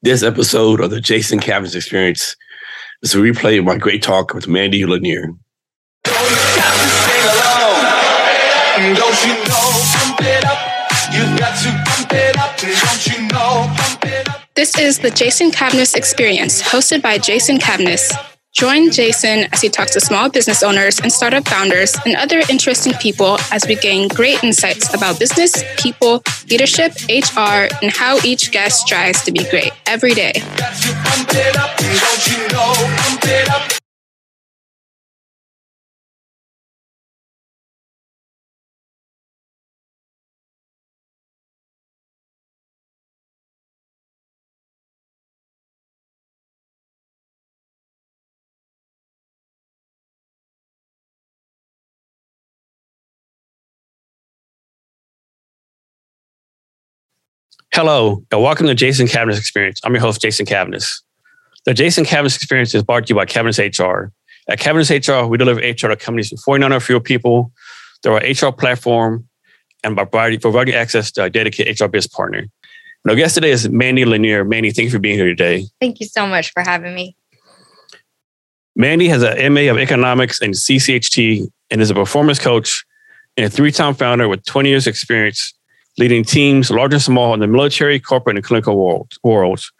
This episode of the Jason Cavness Experience is a replay of my great talk with Mandy Lanier. This is the Jason Cavness Experience, hosted by Jason Cavness. Join Jason as he talks to small business owners and startup founders and other interesting people as we gain great insights about business, people, leadership, HR, and how each guest strives to be great every day. Hello, and welcome to Jason Cavness Experience. I'm your host, Jason Cavness. The Jason Cavness Experience is brought to you by Cavness HR. At Cavness HR, we deliver HR to companies with 49 fewer people through our HR platform and by providing, access to a dedicated HR business partner. And our guest today is Mandy Lanier. Mandy, thank you for being here today. Thank you so much for having me. Mandy has an MA of Economics and CCHT and is a performance coach and a three-time founder with 20 years experience leading teams, large and small, in the military, corporate, and clinical world, worlds.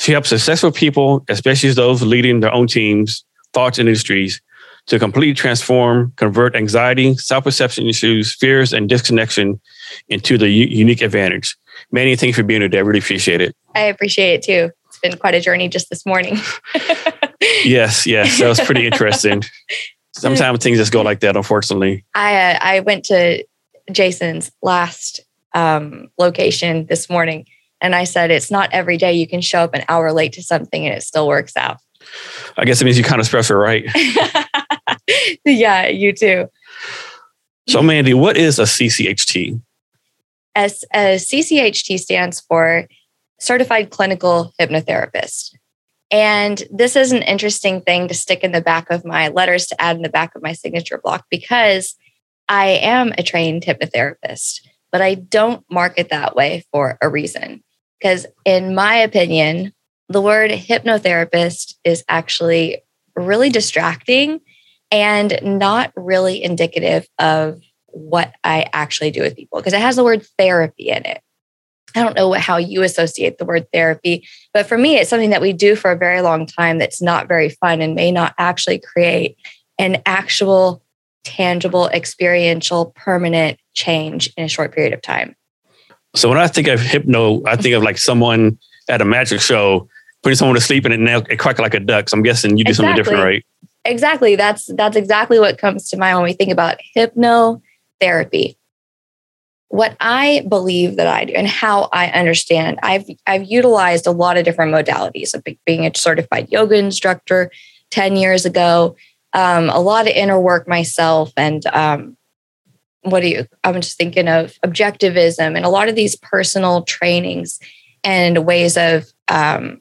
She helps successful people, especially those leading their own teams, thoughts, and industries, to completely transform, convert anxiety, self perception issues, fears, and disconnection into the unique advantage. Mandy, thanks for being here today. I really appreciate it. I appreciate it too. It's been quite a journey just this morning. yes, yes, that was pretty interesting. Sometimes things just go like that, unfortunately. I uh, I went to Jason's last um, location this morning. And I said, it's not every day you can show up an hour late to something and it still works out. I guess it means you kind of special, right? yeah, you too. So, Mandy, what is a CCHT? As a CCHT stands for Certified Clinical Hypnotherapist. And this is an interesting thing to stick in the back of my letters to add in the back of my signature block because I am a trained hypnotherapist but I don't market that way for a reason. Because, in my opinion, the word hypnotherapist is actually really distracting and not really indicative of what I actually do with people because it has the word therapy in it. I don't know how you associate the word therapy, but for me, it's something that we do for a very long time that's not very fun and may not actually create an actual tangible, experiential, permanent change in a short period of time. So when I think of hypno, I think of like someone at a magic show putting someone to sleep and it, nail, it quack like a duck. So I'm guessing you do exactly. something different, right? Exactly. That's that's exactly what comes to mind when we think about hypnotherapy. What I believe that I do and how I understand, I've I've utilized a lot of different modalities of being a certified yoga instructor 10 years ago, um, a lot of inner work myself and um, what do you i'm just thinking of objectivism and a lot of these personal trainings and ways of um,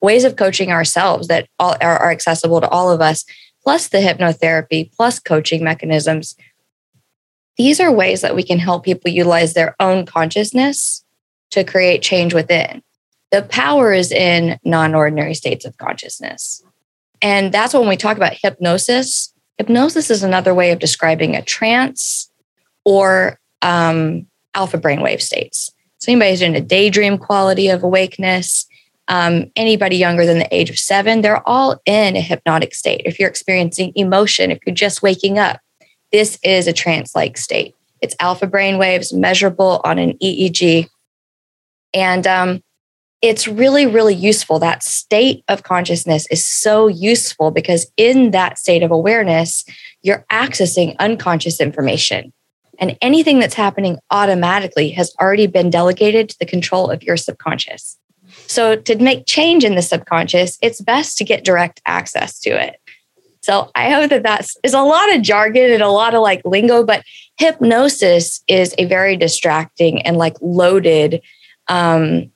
ways of coaching ourselves that all are, are accessible to all of us plus the hypnotherapy plus coaching mechanisms. These are ways that we can help people utilize their own consciousness to create change within. The power is in non-ordinary states of consciousness and that's when we talk about hypnosis. Hypnosis is another way of describing a trance or um, alpha brainwave states. So, anybody who's in a daydream quality of awakeness, um, anybody younger than the age of seven, they're all in a hypnotic state. If you're experiencing emotion, if you're just waking up, this is a trance like state. It's alpha brainwaves measurable on an EEG. And um, it's really, really useful. That state of consciousness is so useful because in that state of awareness, you're accessing unconscious information. And anything that's happening automatically has already been delegated to the control of your subconscious. So, to make change in the subconscious, it's best to get direct access to it. So, I hope that that's is a lot of jargon and a lot of like lingo, but hypnosis is a very distracting and like loaded um,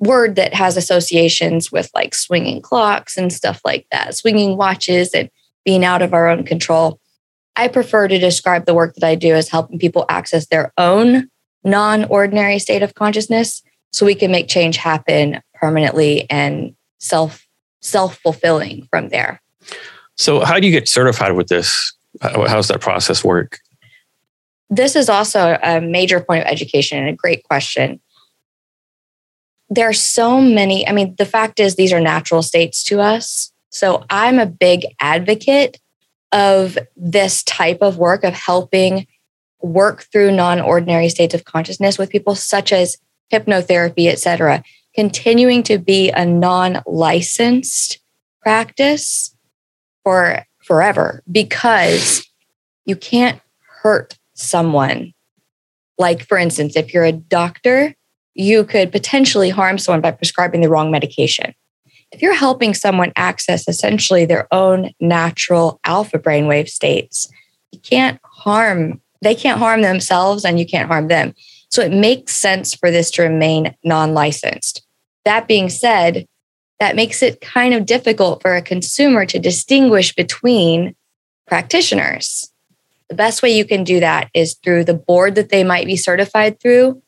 word that has associations with like swinging clocks and stuff like that, swinging watches and being out of our own control. I prefer to describe the work that I do as helping people access their own non ordinary state of consciousness so we can make change happen permanently and self self fulfilling from there. So, how do you get certified with this? How does that process work? This is also a major point of education and a great question. There are so many. I mean, the fact is, these are natural states to us. So, I'm a big advocate of this type of work of helping work through non-ordinary states of consciousness with people such as hypnotherapy etc continuing to be a non-licensed practice for forever because you can't hurt someone like for instance if you're a doctor you could potentially harm someone by prescribing the wrong medication if you're helping someone access essentially their own natural alpha brainwave states you can't harm they can't harm themselves and you can't harm them. So it makes sense for this to remain non licensed. That being said, that makes it kind of difficult for a consumer to distinguish between practitioners. The best way you can do that is through the board that they might be certified through,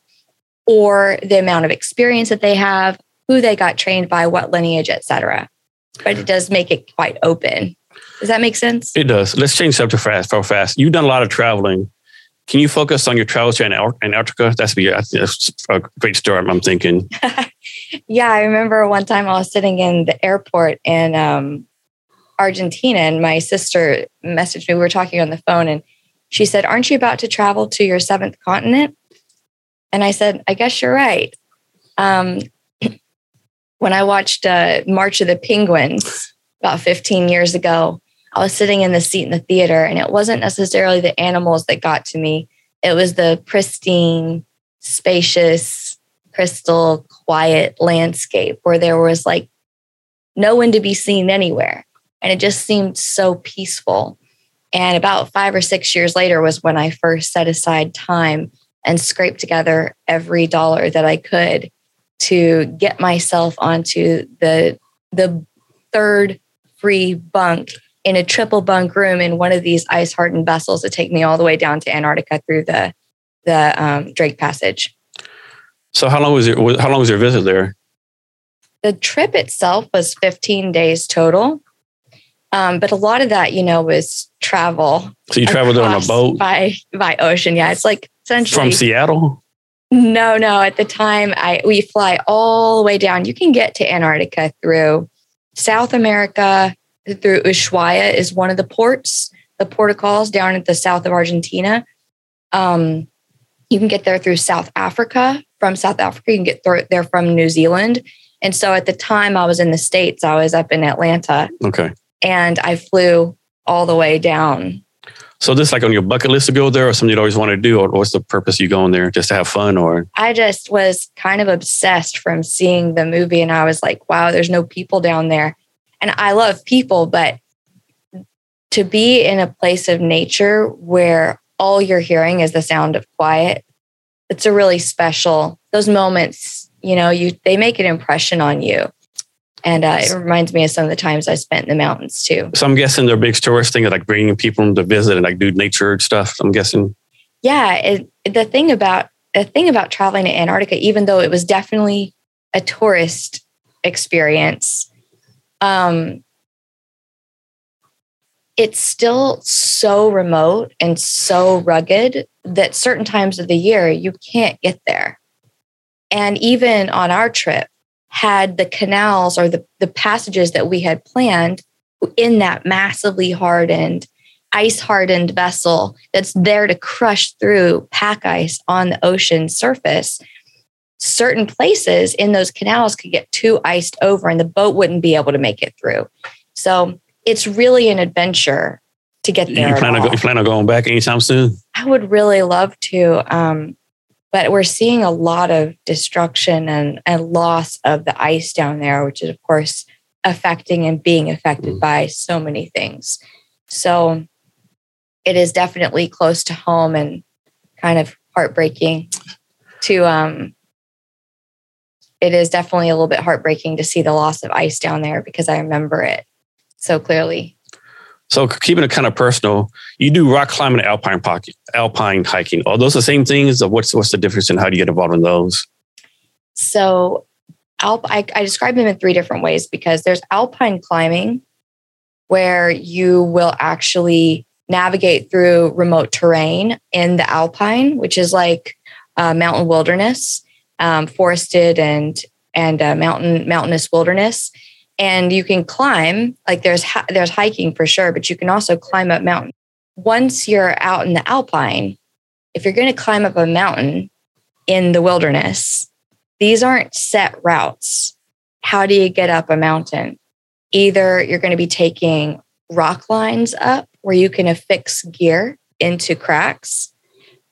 or the amount of experience that they have, who they got trained by, what lineage, etc. But it does make it quite open. Does that make sense? It does. Let's change subject fast, real fast. You've done a lot of traveling. Can you focus on your travels to Antarctica? That's be that's a great story. I'm thinking. yeah, I remember one time I was sitting in the airport in um, Argentina, and my sister messaged me. We were talking on the phone, and she said, "Aren't you about to travel to your seventh continent?" And I said, "I guess you're right." Um, when I watched uh, March of the Penguins about 15 years ago, I was sitting in the seat in the theater, and it wasn't necessarily the animals that got to me. It was the pristine, spacious, crystal, quiet landscape where there was like no one to be seen anywhere. And it just seemed so peaceful. And about five or six years later was when I first set aside time and scrape together every dollar that I could to get myself onto the the third free bunk in a triple bunk room in one of these ice hardened vessels to take me all the way down to Antarctica through the the um, Drake Passage. So how long was your how long was your visit there? The trip itself was 15 days total. Um, but a lot of that, you know, was travel. So you traveled on a boat by by ocean. Yeah, it's like essentially from Seattle. No, no. At the time, I we fly all the way down. You can get to Antarctica through South America, through Ushuaia is one of the ports, the port of calls down at the south of Argentina. Um, you can get there through South Africa. From South Africa, you can get there from New Zealand. And so at the time I was in the States, I was up in Atlanta. Okay. And I flew all the way down. So this like on your bucket list to go there or something you'd always want to do? Or what's the purpose you going there? Just to have fun or? I just was kind of obsessed from seeing the movie and I was like, wow, there's no people down there and I love people, but to be in a place of nature where all you're hearing is the sound of quiet, it's a really special, those moments, you know, you they make an impression on you. And uh, it reminds me of some of the times I spent in the mountains too. So I'm guessing their big tourist thing is like bringing people to visit and like do nature stuff. I'm guessing. Yeah, it, the thing about the thing about traveling to Antarctica, even though it was definitely a tourist experience, um, it's still so remote and so rugged that certain times of the year you can't get there. And even on our trip, had the canals or the, the passages that we had planned in that massively hardened, ice hardened vessel that's there to crush through pack ice on the ocean surface, certain places in those canals could get too iced over and the boat wouldn't be able to make it through. So it's really an adventure to get there. You plan, on, you plan on going back anytime soon? I would really love to. Um, but we're seeing a lot of destruction and, and loss of the ice down there, which is, of course, affecting and being affected mm. by so many things. So it is definitely close to home and kind of heartbreaking to um, it is definitely a little bit heartbreaking to see the loss of ice down there because I remember it so clearly. So keeping it kind of personal, you do rock climbing and alpine pocket, alpine hiking. Are those the same things? What's what's the difference in how do you get involved in those? So, alp- I, I describe them in three different ways because there's alpine climbing, where you will actually navigate through remote terrain in the alpine, which is like uh, mountain wilderness, um, forested and and uh, mountain mountainous wilderness. And you can climb like there's there's hiking for sure, but you can also climb up mountain. Once you're out in the alpine, if you're going to climb up a mountain in the wilderness, these aren't set routes. How do you get up a mountain? Either you're going to be taking rock lines up where you can affix gear into cracks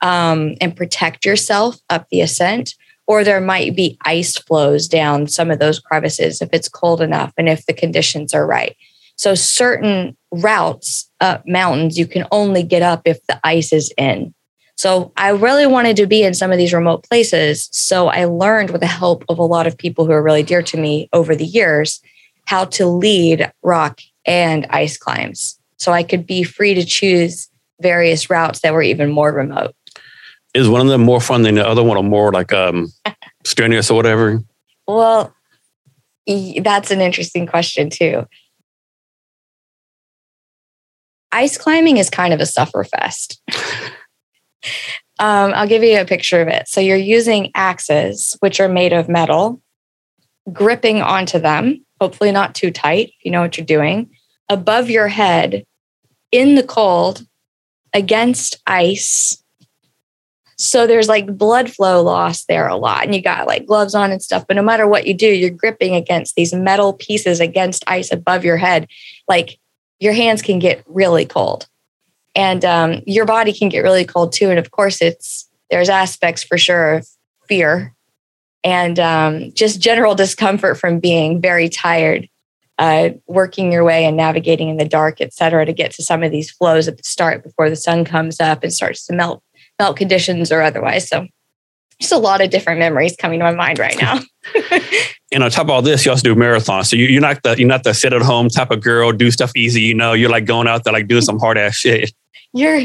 um, and protect yourself up the ascent, or there might be ice flows down some of those crevices if it's cold enough and if the conditions are right. So, certain routes up mountains you can only get up if the ice is in. So I really wanted to be in some of these remote places. So I learned with the help of a lot of people who are really dear to me over the years how to lead rock and ice climbs. So I could be free to choose various routes that were even more remote. Is one of them more fun than the other one or more like um strenuous or whatever? Well, that's an interesting question too. Ice climbing is kind of a suffer fest. Um, I'll give you a picture of it. So you're using axes, which are made of metal, gripping onto them, hopefully not too tight, if you know what you're doing, above your head in the cold against ice. So there's like blood flow loss there a lot. And you got like gloves on and stuff. But no matter what you do, you're gripping against these metal pieces against ice above your head. Like your hands can get really cold and um, your body can get really cold too and of course it's there's aspects for sure of fear and um, just general discomfort from being very tired uh, working your way and navigating in the dark et cetera to get to some of these flows at the start before the sun comes up and starts to melt conditions or otherwise so just a lot of different memories coming to my mind right now and on top of all this, you also do marathons. So you, are not the you're not the sit at home type of girl, do stuff easy. You know, you're like going out there like doing some hard ass shit. You're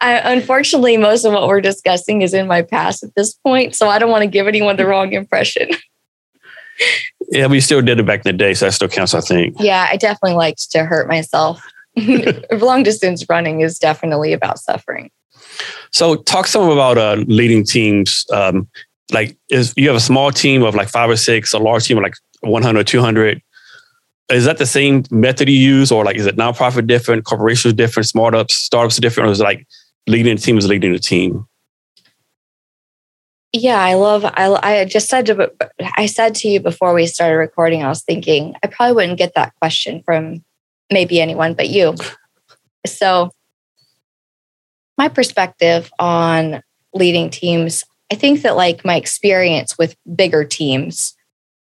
I, unfortunately most of what we're discussing is in my past at this point, so I don't want to give anyone the wrong impression. yeah, we still did it back in the day, so that still counts, I think. Yeah, I definitely liked to hurt myself. Long distance running is definitely about suffering. So, talk some about uh, leading teams. Um, like, is you have a small team of like five or six, a large team of like 100, 200 is that the same method you use, or like is it nonprofit different, corporations different, startups startups different, or is it like leading a team is leading a team? Yeah, I love. I I just said to I said to you before we started recording. I was thinking I probably wouldn't get that question from maybe anyone but you. So, my perspective on leading teams, I think that like my experience with bigger teams,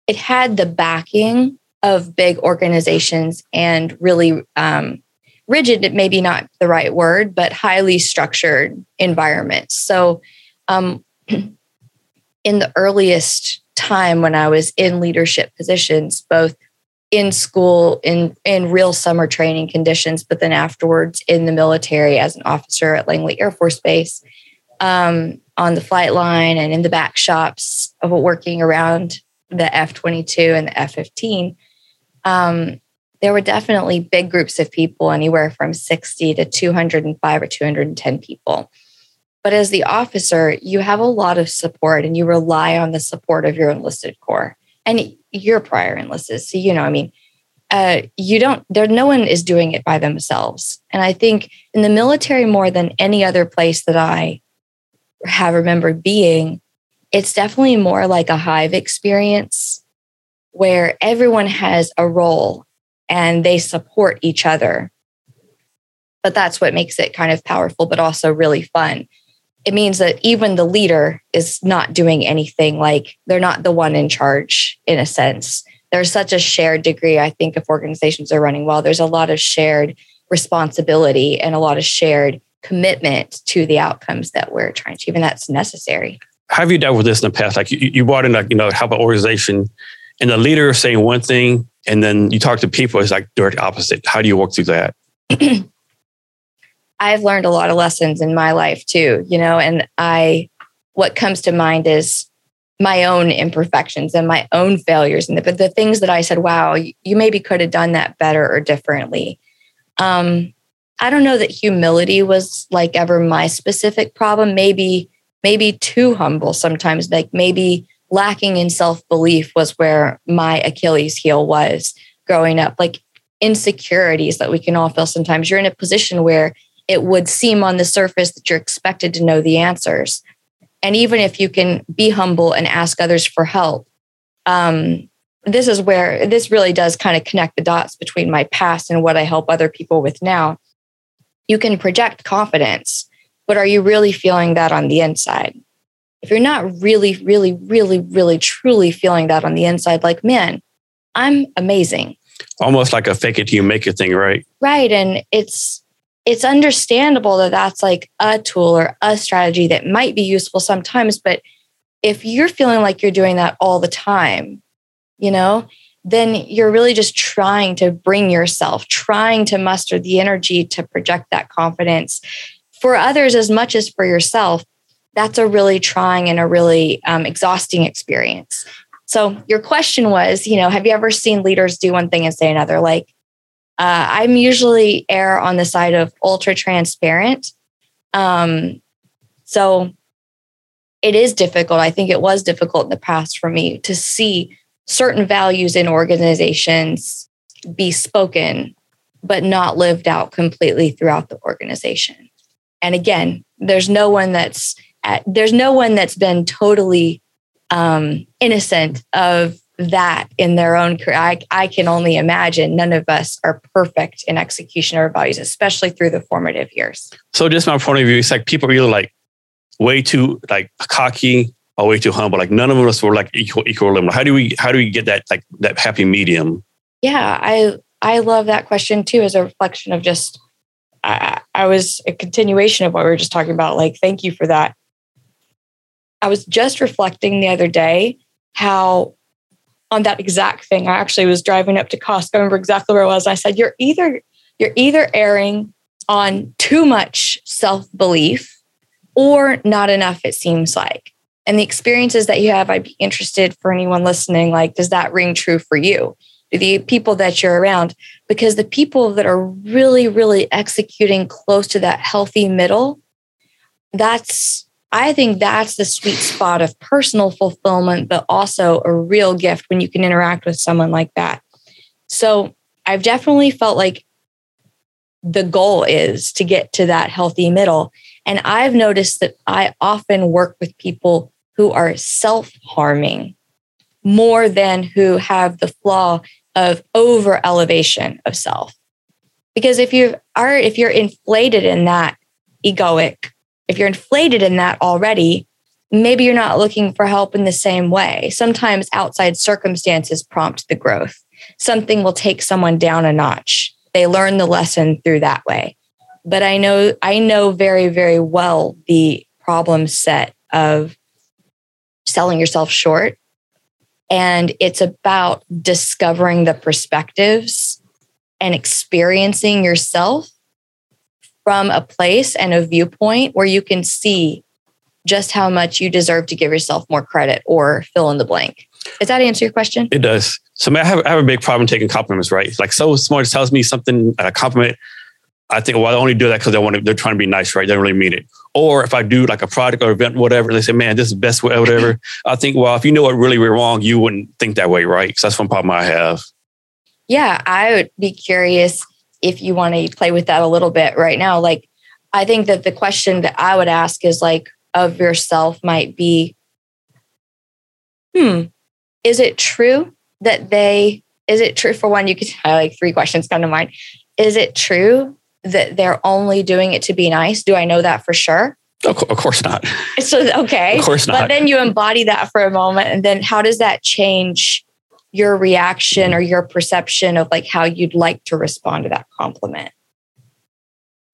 it had the backing of big organizations and really um, rigid, maybe not the right word, but highly structured environments. So, um, in the earliest time when I was in leadership positions, both in school, in, in real summer training conditions, but then afterwards in the military as an officer at Langley Air Force Base, um, on the flight line and in the back shops of working around the F 22 and the F 15 um, there were definitely big groups of people, anywhere from 60 to 205 or 210 people. But as the officer, you have a lot of support and you rely on the support of your enlisted corps and your prior enlisted. So, you know, I mean, uh, you don't, there, no one is doing it by themselves. And I think in the military, more than any other place that I have remembered being, it's definitely more like a hive experience where everyone has a role and they support each other. But that's what makes it kind of powerful, but also really fun. It means that even the leader is not doing anything like they're not the one in charge in a sense. There's such a shared degree, I think, if organizations are running well, there's a lot of shared responsibility and a lot of shared commitment to the outcomes that we're trying to achieve. And that's necessary. How have you dealt with this in the past? Like you, you brought in, like, you know, help an organization and the leader is saying one thing, and then you talk to people, it's like direct opposite. How do you work through that? I've learned a lot of lessons in my life too, you know, and I, what comes to mind is my own imperfections and my own failures and the, the things that I said, wow, you maybe could have done that better or differently. Um, I don't know that humility was like ever my specific problem. Maybe, maybe too humble sometimes, like maybe lacking in self belief was where my Achilles heel was growing up. Like insecurities that we can all feel sometimes. You're in a position where it would seem on the surface that you're expected to know the answers. And even if you can be humble and ask others for help, um, this is where this really does kind of connect the dots between my past and what I help other people with now. You can project confidence, but are you really feeling that on the inside? If you're not really, really, really, really, truly feeling that on the inside, like, man, I'm amazing. Almost like a fake it till you make it thing, right? Right. And it's, it's understandable that that's like a tool or a strategy that might be useful sometimes. But if you're feeling like you're doing that all the time, you know, then you're really just trying to bring yourself, trying to muster the energy to project that confidence for others as much as for yourself. That's a really trying and a really um, exhausting experience. So, your question was, you know, have you ever seen leaders do one thing and say another? Like, uh, I'm usually err on the side of ultra transparent. Um, so it is difficult. I think it was difficult in the past for me to see certain values in organizations be spoken, but not lived out completely throughout the organization. And again, there's no one that's at, there's no one that's been totally um, innocent of that in their own career. I, I can only imagine none of us are perfect in execution of our values, especially through the formative years. So just my point of view, it's like people are either like way too like cocky or way too humble. Like none of us were like equal equilibrium. How do we how do we get that like that happy medium? Yeah, I I love that question too as a reflection of just I, I was a continuation of what we were just talking about. Like, thank you for that. I was just reflecting the other day how on that exact thing. I actually was driving up to Costco. I remember exactly where I was. I said, "You're either you're either erring on too much self belief or not enough. It seems like." And the experiences that you have, I'd be interested for anyone listening. Like, does that ring true for you? The people that you're around? Because the people that are really, really executing close to that healthy middle, that's I think that's the sweet spot of personal fulfillment, but also a real gift when you can interact with someone like that. So I've definitely felt like the goal is to get to that healthy middle. And I've noticed that I often work with people who are self harming more than who have the flaw of over elevation of self. Because if you are, if you're inflated in that egoic if you're inflated in that already, maybe you're not looking for help in the same way. Sometimes outside circumstances prompt the growth. Something will take someone down a notch. They learn the lesson through that way. But I know I know very very well the problem set of selling yourself short and it's about discovering the perspectives and experiencing yourself from a place and a viewpoint where you can see just how much you deserve to give yourself more credit or fill in the blank. Does that answer your question? It does. So I have, I have a big problem taking compliments, right? Like so someone tells me something, a compliment, I think, well, I only do that because they want to, they're trying to be nice, right? They don't really mean it. Or if I do like a product or event, whatever, they say, man, this is the best way, whatever. I think, well, if you know what really went wrong, you wouldn't think that way, right? Because that's one problem I have. Yeah, I would be curious if you want to play with that a little bit right now, like I think that the question that I would ask is like of yourself might be, hmm, is it true that they, is it true for one, you could have like three questions come to mind. Is it true that they're only doing it to be nice? Do I know that for sure? Of, course not. So, okay. Of course not. But then you embody that for a moment. And then how does that change your reaction or your perception of like how you'd like to respond to that compliment.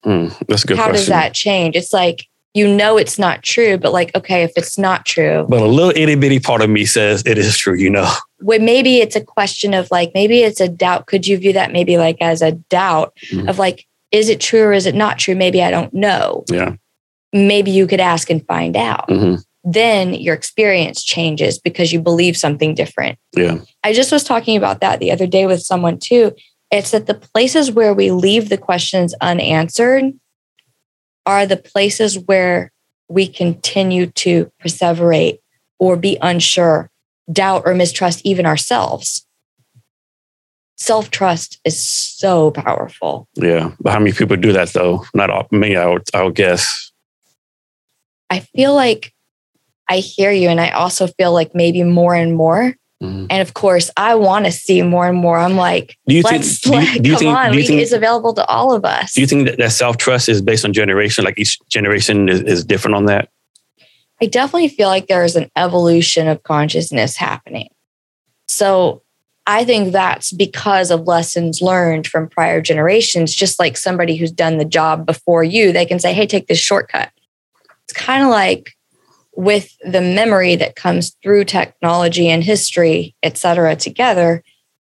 Mm, that's a good how question. does that change? It's like you know it's not true, but like, okay, if it's not true. But a little itty bitty part of me says it is true, you know. When maybe it's a question of like, maybe it's a doubt. Could you view that maybe like as a doubt mm of like, is it true or is it not true? Maybe I don't know. Yeah. Maybe you could ask and find out. Mm-hmm. Then your experience changes because you believe something different. Yeah. I just was talking about that the other day with someone too. It's that the places where we leave the questions unanswered are the places where we continue to perseverate or be unsure, doubt or mistrust even ourselves. Self trust is so powerful. Yeah. But how many people do that though? Not all, many, I would, I would guess. I feel like I hear you, and I also feel like maybe more and more. Mhm. And of course, I want to see more and more. I'm like, Do you think, do you, like, do you come think, on, do you think, it's available to all of us. do you think that, that self trust is based on generation? Like each generation is, is different on that? I definitely feel like there is an evolution of consciousness happening. So I think that's because of lessons learned from prior generations, just like somebody who's done the job before you, they can say, hey, take this shortcut. It's kind of like with the memory that comes through technology and history, et cetera, together,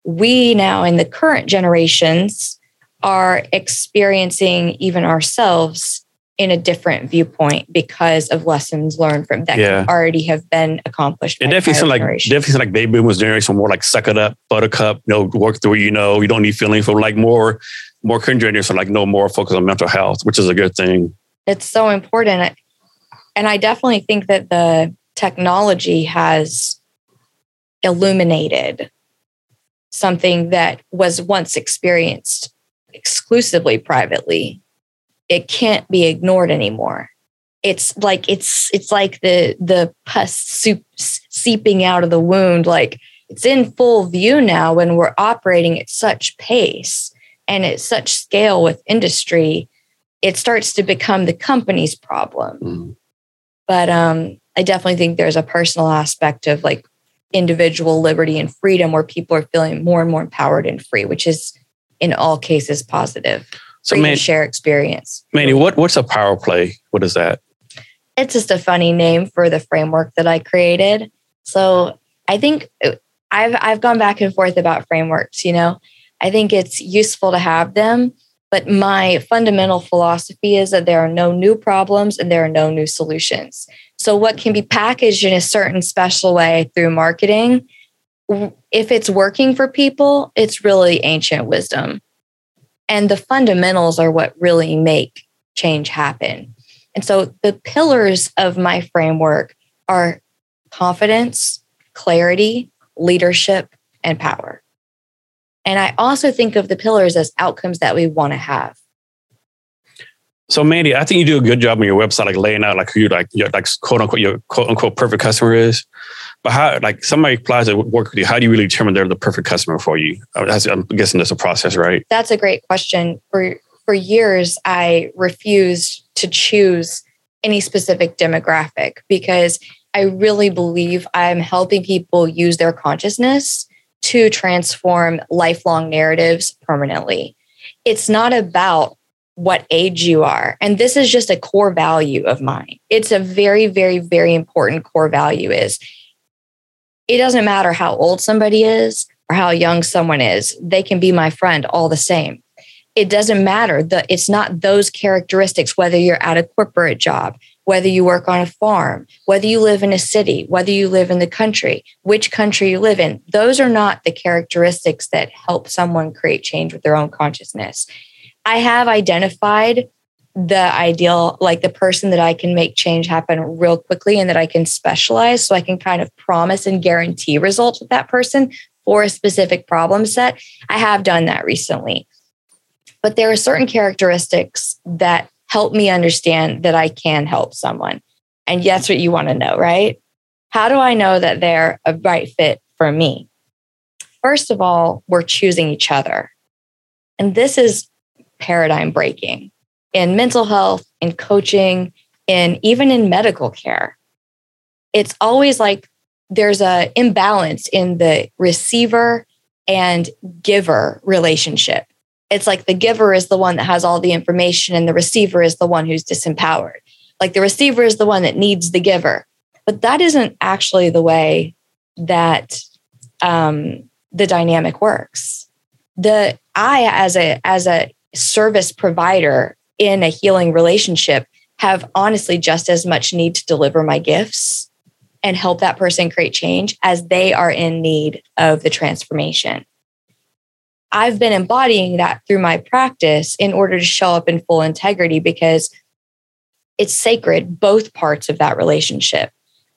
we now in the current generations are experiencing even ourselves in a different viewpoint because of lessons learned from that Yeah. can already have been accomplished. It definitely seemed like definitely seemed like baby boomers generation more like suck it up, buttercup, you know, work through you know, you don't need feelings for like more more current generation like no more focus on mental health, which is a good thing. it's so important. And I definitely think that the technology has illuminated something that was once experienced exclusively privately. It can't be ignored anymore. It's like it's it's like the the pus soup seeping out of the wound. Like it's in full view now when we're operating at such pace and at such scale with industry it starts to become the company's problem. Mm. But um, I definitely think there's a personal aspect of like individual liberty and freedom where people are feeling more and more empowered and free, which is in all cases positive. So Free man, to share experience. Mandy, what what's a power play? What is that? It's just a funny name for the framework that I created. So I think uh, I've I've gone back and forth about frameworks, you know. I think it's useful to have them, but my fundamental philosophy is that there are no new problems and there are no new solutions. So what can be packaged in a certain special way through marketing, if it's working for people, it's really ancient wisdom. And the fundamentals are what really make change happen. And so the pillars of my framework are confidence, clarity, leadership, and power. And I also think of the pillars as outcomes that we want to have. So Mandy, I think you do a good job on your website, like laying out like who you like your like quote unquote your quote unquote perfect customer is. But how like somebody applies to work with you, how do you really determine they're the perfect customer for you? Uh, I'm guessing that's a process, right? That's a great question. For for years, I refused to choose any specific demographic because I really believe I'm helping people use their consciousness to transform lifelong narratives permanently. It's not about what age you are. And this is just a core value of mine. It's a very, very, very important core value is it doesn't matter how old somebody is or how young someone is, they can be my friend all the same. It doesn't matter. that it's not those characteristics, whether you're at a corporate job, whether you work on a farm, whether you live in a city, whether you live in the country, which country you live in. Those are not the characteristics that help someone create change with their own consciousness. I have identified the ideal, like the person that I can make change happen real quickly and that I can specialize so I can kind of promise and guarantee results with that person for a specific problem set. I have done that recently. But there are certain characteristics that help me understand that I can help someone. And that's what you want to know, right? How do I know that they're a right fit for me? First of all, we're choosing each other. And this is paradigm breaking in mental health, in coaching, in even in medical care. It's always like there's a imbalance in the receiver and giver relationship. It's like the giver is the one that has all the information and the receiver is the one who's disempowered. Like the receiver is the one that needs the giver. But that isn't actually the way that um, the dynamic works. The I as a as a service provider in a healing relationship have honestly just as much need to deliver my gifts and help that person create change as they are in need of the transformation. I've been embodying that through my practice in order to show up in full integrity because it's sacred, both parts of that relationship.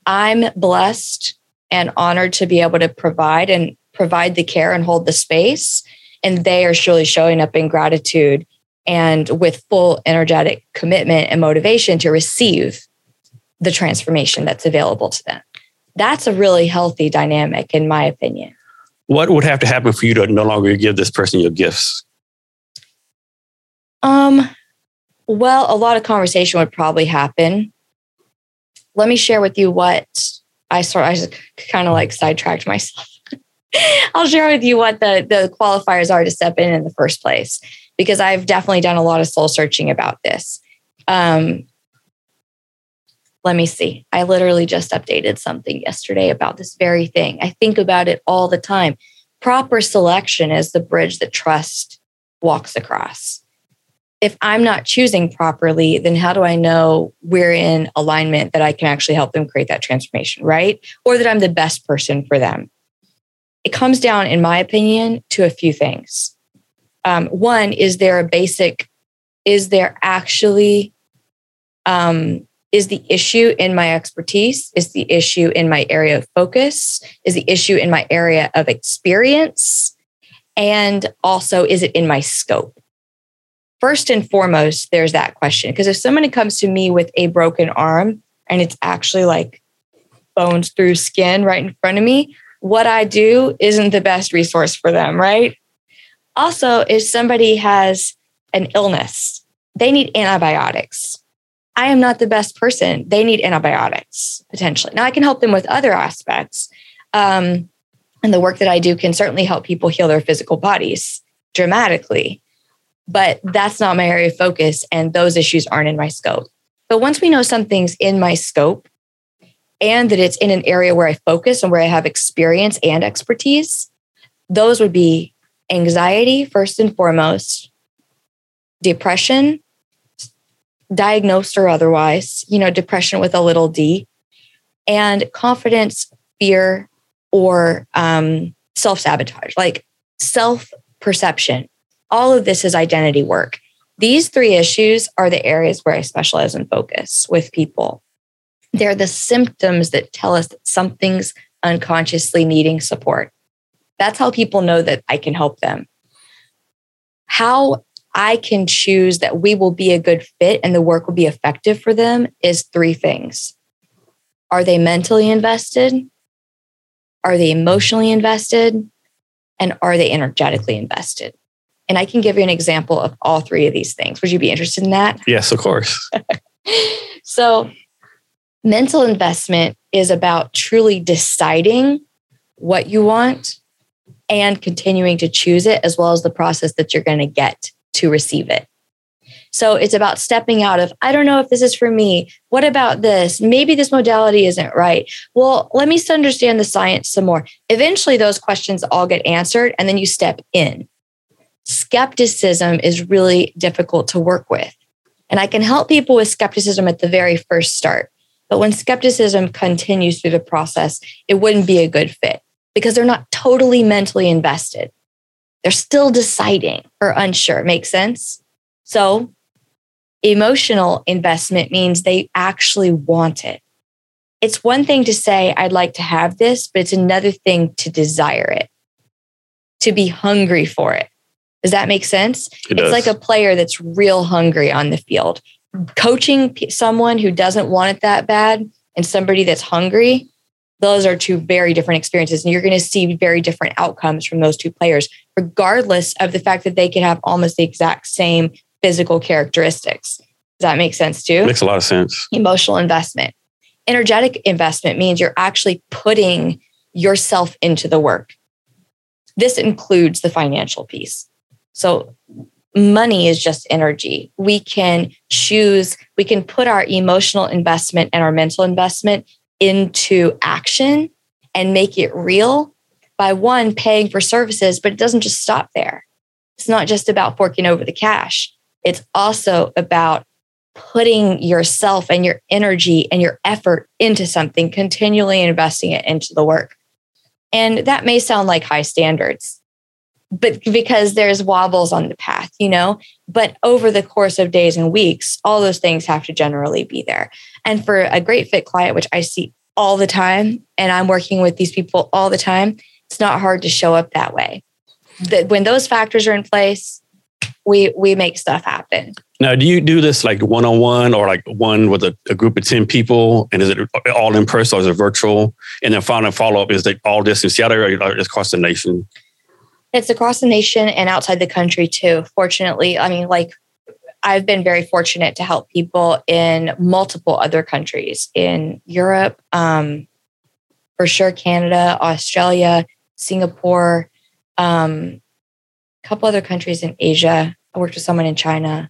I'm blessed and honored to be able to provide and provide the care and hold the space. And they are surely showing up in gratitude and with full energetic commitment and motivation to receive the transformation that's available to them. That's a really healthy dynamic, in my opinion. What would have to happen for you to no longer give this person your gifts? Um, well, a lot of conversation would probably happen. Let me share with you what I sort I just kind of like sidetracked myself. I'll share with you what the the qualifiers are to step in in the first place because I've definitely done a lot of soul searching about this. Um, let me see. I literally just updated something yesterday about this very thing. I think about it all the time. Proper selection is the bridge that trust walks across. If I'm not choosing properly, then how do I know we're in alignment that I can actually help them create that transformation, right? Or that I'm the best person for them? It comes down, in my opinion, to a few things. Um, one, is there a basic, is there actually um, is the issue in my expertise? Is the issue in my area of focus? Is the issue in my area of experience? And also, is it in my scope? First and foremost, there's that question. Because if somebody comes to me with a broken arm and it's actually like bones through skin right in front of me, what I do isn't the best resource for them, right? Also, if somebody has an illness, they need antibiotics I am not the best person. They need antibiotics potentially. Now I can help them with other aspects. Um, and the work that I do can certainly help people heal their physical bodies dramatically. But that's not my area of focus. And those issues aren't in my scope. But once we know something's in my scope and that it's in an area where I focus and where I have experience and expertise, those would be anxiety, first and foremost, depression, diagnosed or otherwise, you know, depression with a little d, and confidence, fear, or um, self sabotage, like self perception. All of this is identity work. These three issues are the areas where I specialize and focus with people. They're the symptoms that tell us that something's unconsciously needing support. That's how people know that I can help them. How I can choose that we will be a good fit and the work will be effective for them is three things. Are they mentally invested? Are they emotionally invested? And are they energetically invested? And I can give you an example of all three of these things. Would you be interested in that? Yes, of course. so, mental investment is about truly deciding what you want and continuing to choose it, as well as the process that you're going to get to receive it. So it's about stepping out of, I don't know if this is for me. What about this? Maybe this modality isn't right. Well, let me understand the science some more. Eventually, those questions all get answered, and then you step in. Skepticism is really difficult to work with. And I can help people with skepticism at the very first start. But when skepticism continues through the process, it wouldn't be a good fit because they're not totally mentally invested. They're still deciding or unsure. Makes sense? So, emotional investment means they actually want it. It's one thing to say, I'd like to have this, but it's another thing to desire it, to be hungry for it. Does that make sense? It it's like a player that's real hungry on the field. Hmm. Coaching someone who doesn't want it that bad and somebody that's hungry, those are two very different experiences. And you're going to see very different outcomes from those two players, regardless of the fact that they could have almost the exact same physical characteristics. Does that make sense too? Makes a lot of sense. Emotional investment. Energetic investment means you're actually putting yourself into the work. This includes the financial piece. So, money is just energy. We can choose, we can put our emotional investment and our mental investment into action and make it real by one, paying for services, but it doesn't just stop there. It's not just about forking over the cash, it's also about putting yourself and your energy and your effort into something, continually investing it into the work. And that may sound like high standards, but because there's wobbles on the path, you know, but over the course of days and weeks, all those things have to generally be there. And for a great fit client, which I see all the time, and I'm working with these people all the time, it's not hard to show up that way. That when those factors are in place, we we make stuff happen. Now, do you do this like one on one or like one with a, a, group of 10 people? And is it all in person or is it virtual? And then final follow up, is it all this in Seattle or across the nation? It's across the nation and outside the country too. Fortunately, I mean, like I've been very fortunate to help people in multiple other countries in Europe, um, for sure, Canada, Australia, Singapore, um, a couple other countries in Asia. I worked with someone in China,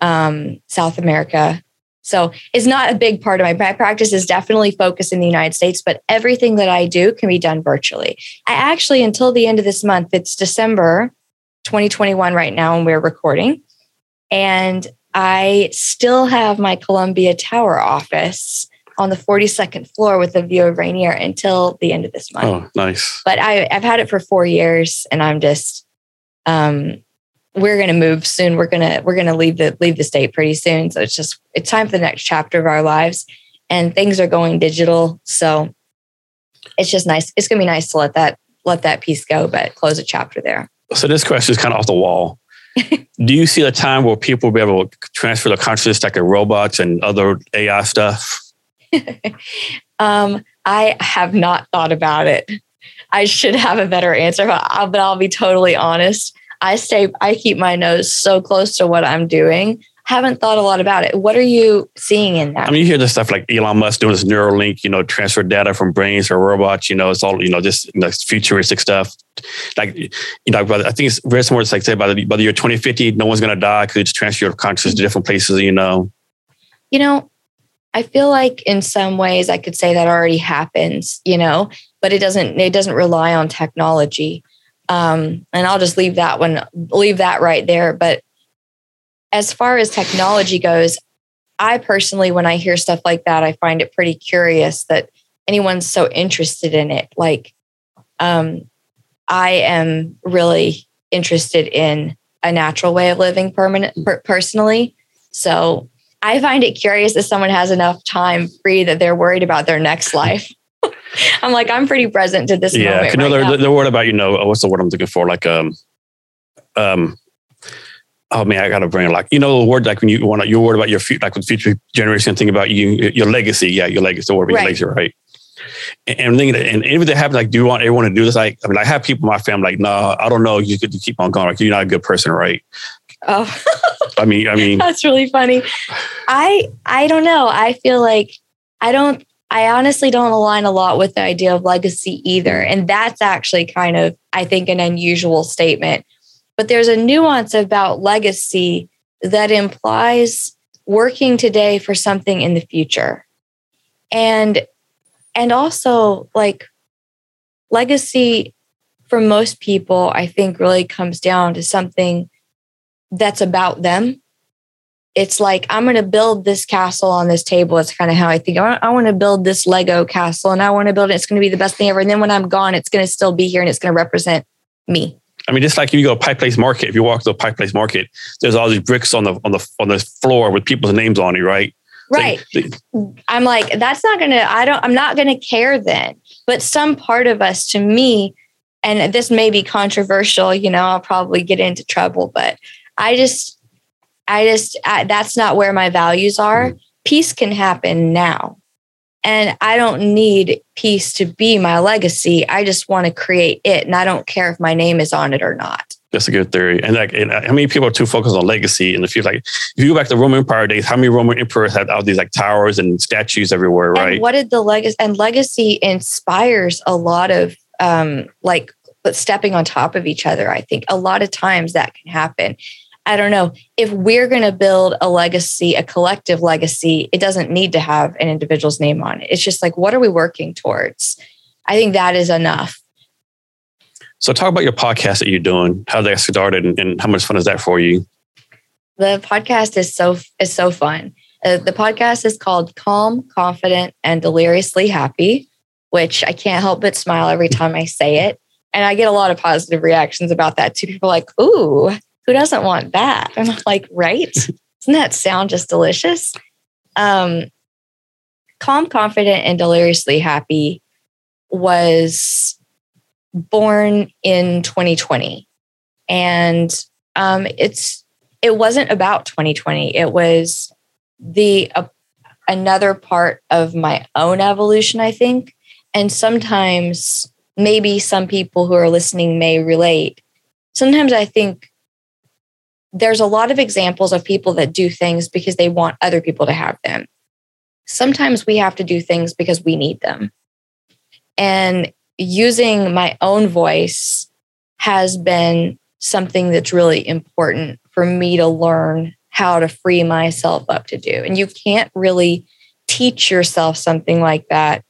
um, South America. So it's not a big part of my practice is definitely focused in the United States, but everything that I do can be done virtually. I actually, until the end of this month, it's December 2021 right now, and we're recording. And I still have my Columbia Tower office on the 42nd floor with a view of Rainier until the end of this month. Oh, nice. But I, I've had it for four years and I'm just, um, we're going to move soon. We're going to, we're going to leave the, leave the state pretty soon. So it's just, it's time for the next chapter of our lives and things are going digital. So it's just nice. It's going to be nice to let that, let that piece go, but close a chapter there. So this question is kind of off the wall. Do you see a time where people will be able to transfer their consciousness like a robots and other AI stuff? um, I have not thought about it. I should have a better answer, but I'll, but I'll be totally honest. I stay, I keep my nose so close to what I'm doing. Haven't thought a lot about it. What are you seeing in that? I mean, you hear this stuff like Elon Musk doing this Neuralink, you know, transfer data from brains or robots. You know, it's all you know, just you know, futuristic stuff. Like, you know, I think it's very similar. It's like say by the, by the year 2050, no one's going to die because transfer your consciousness to different places. You know. You know, I feel like in some ways I could say that already happens, you know, but it doesn't it doesn't rely on technology. Um, and I'll just leave that one leave that right there. But as far as technology goes, I personally, when I hear stuff like that, I find it pretty curious that anyone's so interested in it. Like, um, I am really interested in a natural way of living permanent per- personally. So I find it curious if someone has enough time free that they're worried about their next life. I'm like, I'm pretty present to this yeah, moment. Yeah, right they're, they're worried about, you know, what's the word I'm looking for? Like, um, um, oh man, I gotta bring it like you know the word like when you want to you're worried about your future like with future generation think about you your legacy yeah your legacy the word right. your legacy right and, and thinking and if that happens like do you want everyone to do this like I mean I have people in my family like no nah, I don't know you could keep on going like you're not a good person right Oh, I mean, I mean, that's really funny. I I don't know. I feel like I don't. I honestly don't align a lot with the idea of legacy either, and that's actually kind of I think an unusual statement. But there's a nuance about legacy that implies working today for something in the future, and and also like legacy for most people, I think really comes down to something that's about them. It's like, I'm going to build this castle on this table. It's kind of how I think. I, I want to build this Lego castle and I want to build it. It's going to be the best thing ever. And then when I'm gone, it's going to still be here and it's going to represent me. I mean, just like if you go to Pike Place Market, if you walk to a Pike Place Market, there's all these bricks on the on the on the floor with people's names on it, right? Right. I'm like, that's not gonna. I don't. I'm not gonna care then. But some part of us, to me, and this may be controversial. You know, I'll probably get into trouble, but I just, I just, I, that's not where my values are. Mm-hmm. Peace can happen now. And I don't need peace to be my legacy. I just want to create it. And I don't care if my name is on it or not. That's a good theory. And like, and how many people are too focused on legacy? And if you like, if you go back to Roman Empire days, how many Roman emperors had all these like towers and statues everywhere, right? And what did the legacy and legacy inspires a lot of um, like stepping on top of each other. I think a lot of times that can happen. I don't know if we're going to build a legacy, a collective legacy, it doesn't need to have an individual's name on it. It's just like, what are we working towards? I think that is enough. So, talk about your podcast that you're doing, how that started, and, and how much fun is that for you? The podcast is so is so fun. Uh, the podcast is called Calm, Confident, and Deliriously Happy, which I can't help but smile every time I say it. And I get a lot of positive reactions about that too. People are like, ooh, who doesn't want that? And I'm like, right? Doesn't that sound just delicious? Um, Calm, Confident, and Deliriously Happy was born in 2020. And um, it's it wasn't about 2020. It was the uh, another part of my own evolution, I think. And sometimes maybe some people who are listening may relate. Sometimes I think there's a lot of examples of people that do things because they want other people to have them. Sometimes we have to do things because we need them. And using my own voice has been something that's really important for me to learn how to free myself up to do. And you can't really teach yourself something like that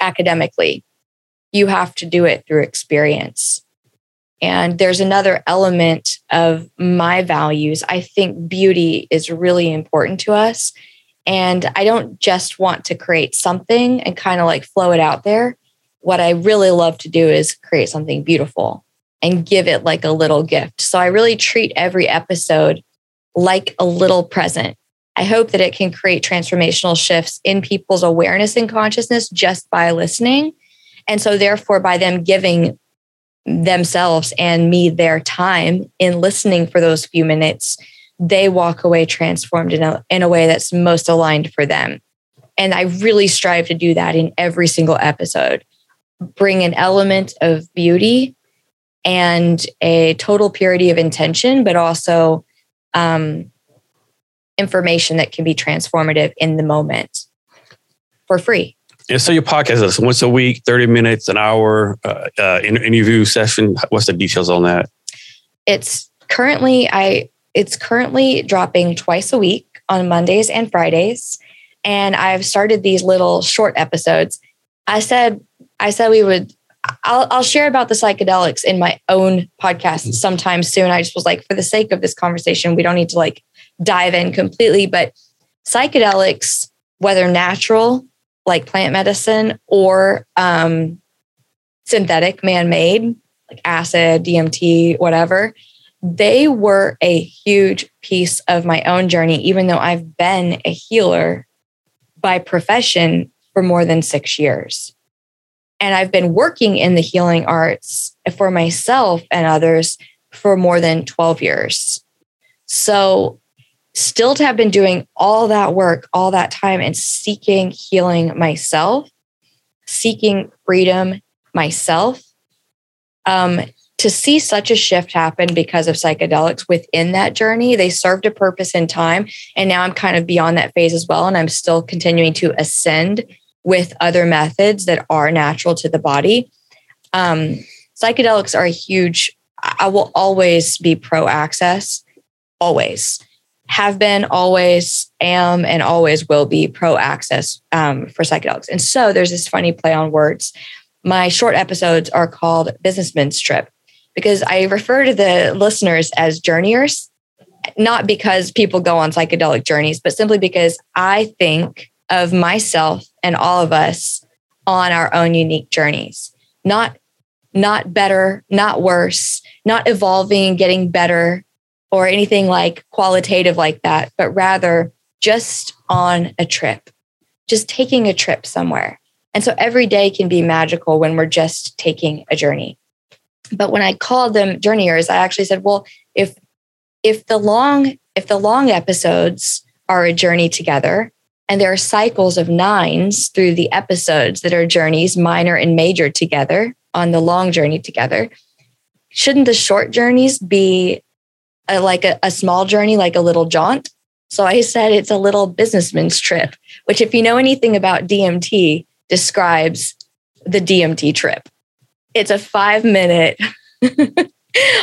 academically. You have to do it through experience. And there's another element of my values. I think beauty is really important to us. And I don't just want to create something and kind of like flow it out there. What I really love to do is create something beautiful and give it like a little gift. So I really treat every episode like a little present. I hope that it can create transformational shifts in people's awareness and consciousness just by listening. And so, therefore, by them giving themselves and me their time in listening for those few minutes, they walk away transformed in a, in a way that's most aligned for them. And I really strive to do that in every single episode. Bring an element of beauty and a total purity of intention, but also um, information that can be transformative in the moment for free. So your podcast is once a week, 30 minutes, an hour, uh, uh, interview session. What's the details on that? It's currently, I, it's currently dropping twice a week on Mondays and Fridays. And I've started these little short episodes. I said, I said we would I'll, I'll share about the psychedelics in my own podcast sometime soon. I just was like, for the sake of this conversation, we don't need to like dive in completely, but psychedelics, whether natural, like plant medicine, or um, synthetic, man made, like acid, DMT, whatever, they were a huge piece of my own journey, even though I've been a healer by profession for more than six years. And I've been working in the healing arts for myself and others for more than 12 years. So, still to have been doing all that work, all that time, and seeking healing myself, seeking freedom myself, um, to see such a shift happen because of psychedelics within that journey, they served a purpose in time. And now I'm kind of beyond that phase as well. And I'm still continuing to ascend with other methods that are natural to the body. Um, psychedelics are a huge, I will always be pro access, always. Have been, always am, and always will be pro access um, for psychedelics. And so there's this funny play on words. My short episodes are called Businessman's Trip because I refer to the listeners as journeyers, not because people go on psychedelic journeys, but simply because I think of myself and all of us on our own unique journeys. Not not better, not worse, not evolving, getting better or anything like qualitative like that, but rather just on a trip. Just taking a trip somewhere. And so every day can be magical when we're just taking a journey. But when I called them journeyers, I actually said, well, if if the long if the long episodes are a journey together and there are cycles of nines through the episodes that are journeys, minor and major together on the long journey together. Shouldn't the short journeys be a, like a, a small journey, like a little jaunt? So I said it's a little businessman's trip, which, if you know anything about DMT, describes the DMT trip. It's a five minute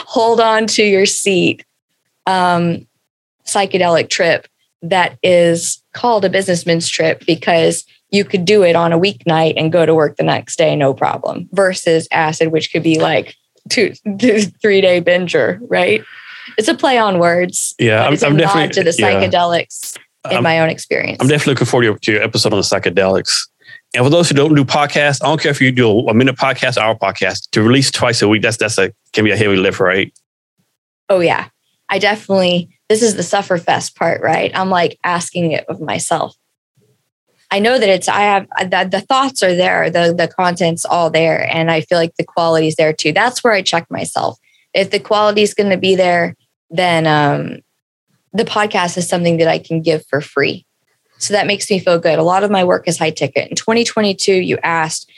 hold on to your seat um, psychedelic trip that is called a businessman's trip because you could do it on a weeknight and go to work the next day, no problem, versus acid, which could be like two, two three day binger, right? It's a play on words. Yeah, I'm, it's a I'm nod definitely to the yeah. psychedelics in I'm- my own experience. I'm definitely looking forward to your, episode on the psychedelics. And for those who don't do podcasts, I don't care if you do a, a minute podcast, hour podcast, to release twice a week. That's that's a can be a heavy lift, right? oh yeah, I definitely. This is the suffer fest part, right? I'm like asking it of myself. I know that it's I have the, the thoughts are there, the the content's all there, and I feel like the quality's there too. That's where I check myself. If the quality is going to be there, then um, the podcast is something that I can give for free. So that makes me feel good. A lot of my work is high ticket. In 2022, you asked,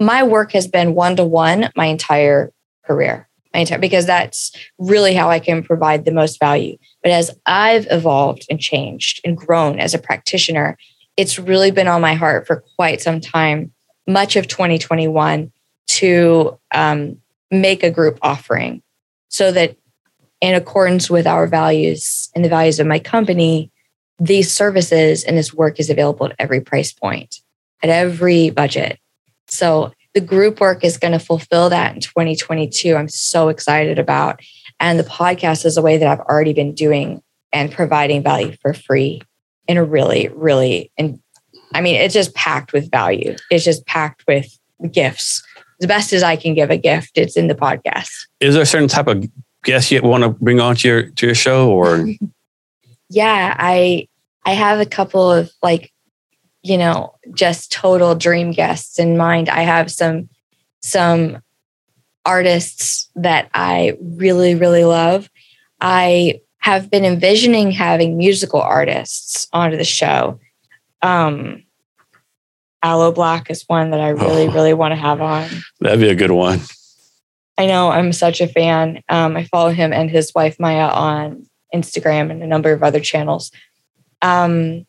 my work has been one to one my entire career, my entire because that's really how I can provide the most value. But as I've evolved and changed and grown as a practitioner, it's really been on my heart for quite some time, much of 2021, to um, make a group offering so that in accordance with our values and the values of my company, these services and this work is available at every price point, at every budget. So the group work is going to fulfill that in 2022. I'm so excited about. And the podcast is a way that I've already been doing and providing value for free in a really, really, and I mean, it's just packed with value. It's just packed with gifts. As best as I can give a gift, it's in the podcast. Is there a certain type of guest you want to bring on to your to your show, or? Yeah i i have a couple of like you know just total dream guests in mind. I have some some artists that i really really love. I have been envisioning having musical artists onto the show. Um Aloe Blacc is one that i really Oh. really want to have on that'd be a good one? I know I'm such a fan. Um, I follow him and his wife Maya on Instagram and a number of other channels. Um,